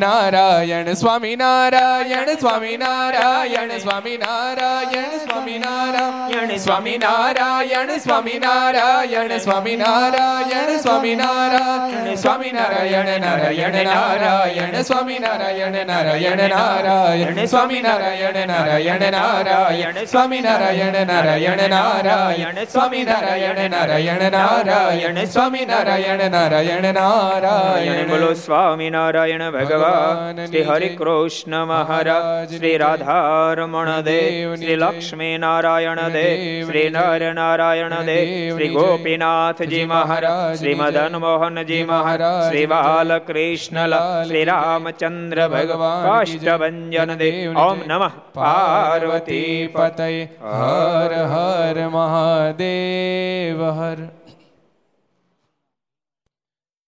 નારાયણ સ્વામી નારાયણ સ્વામી નારાયણ સ્વામી નારાયણ સ્વામી નારાયણ સ્વામી નારાયણ સ્વામી નારાયણ સ્વામી નારાયણ સ્વામી નારાયણ સ્વામી નારાયણ નારાયણ નારાયણ સ્વામી નારાયણ નારાયણ નારાયણ સ્વામી નારાયણ નારાયણ નારાયણ સ્વામી નારાયણ નારાયણ નારાયણ સ્વામી નારાયણ નારાયણ નારાયણ સ્વામી નારાયણ નારાયણ નારાયણ બોલો સ્વામિનારાયણ ભગવાન શ્રી હરિ કૃષ્ણ મહારાજ શ્રી રાધારમણ દેવ શ્રી લક્ષ્મી નારાયણ દેવ શ્રી નર નારાયણ દેવ શ્રી ગોપીનાથજી મહારાજ શ્રી મદન મોહનજી મહારાજ શ્રી બાલકૃષ્ણ શ્રી રામચંદ્ર ભગવાન કાષ્ટભન દેવ ઓમ નમઃ. પાર્વતી પતય. હર હર મહાદેવ હર.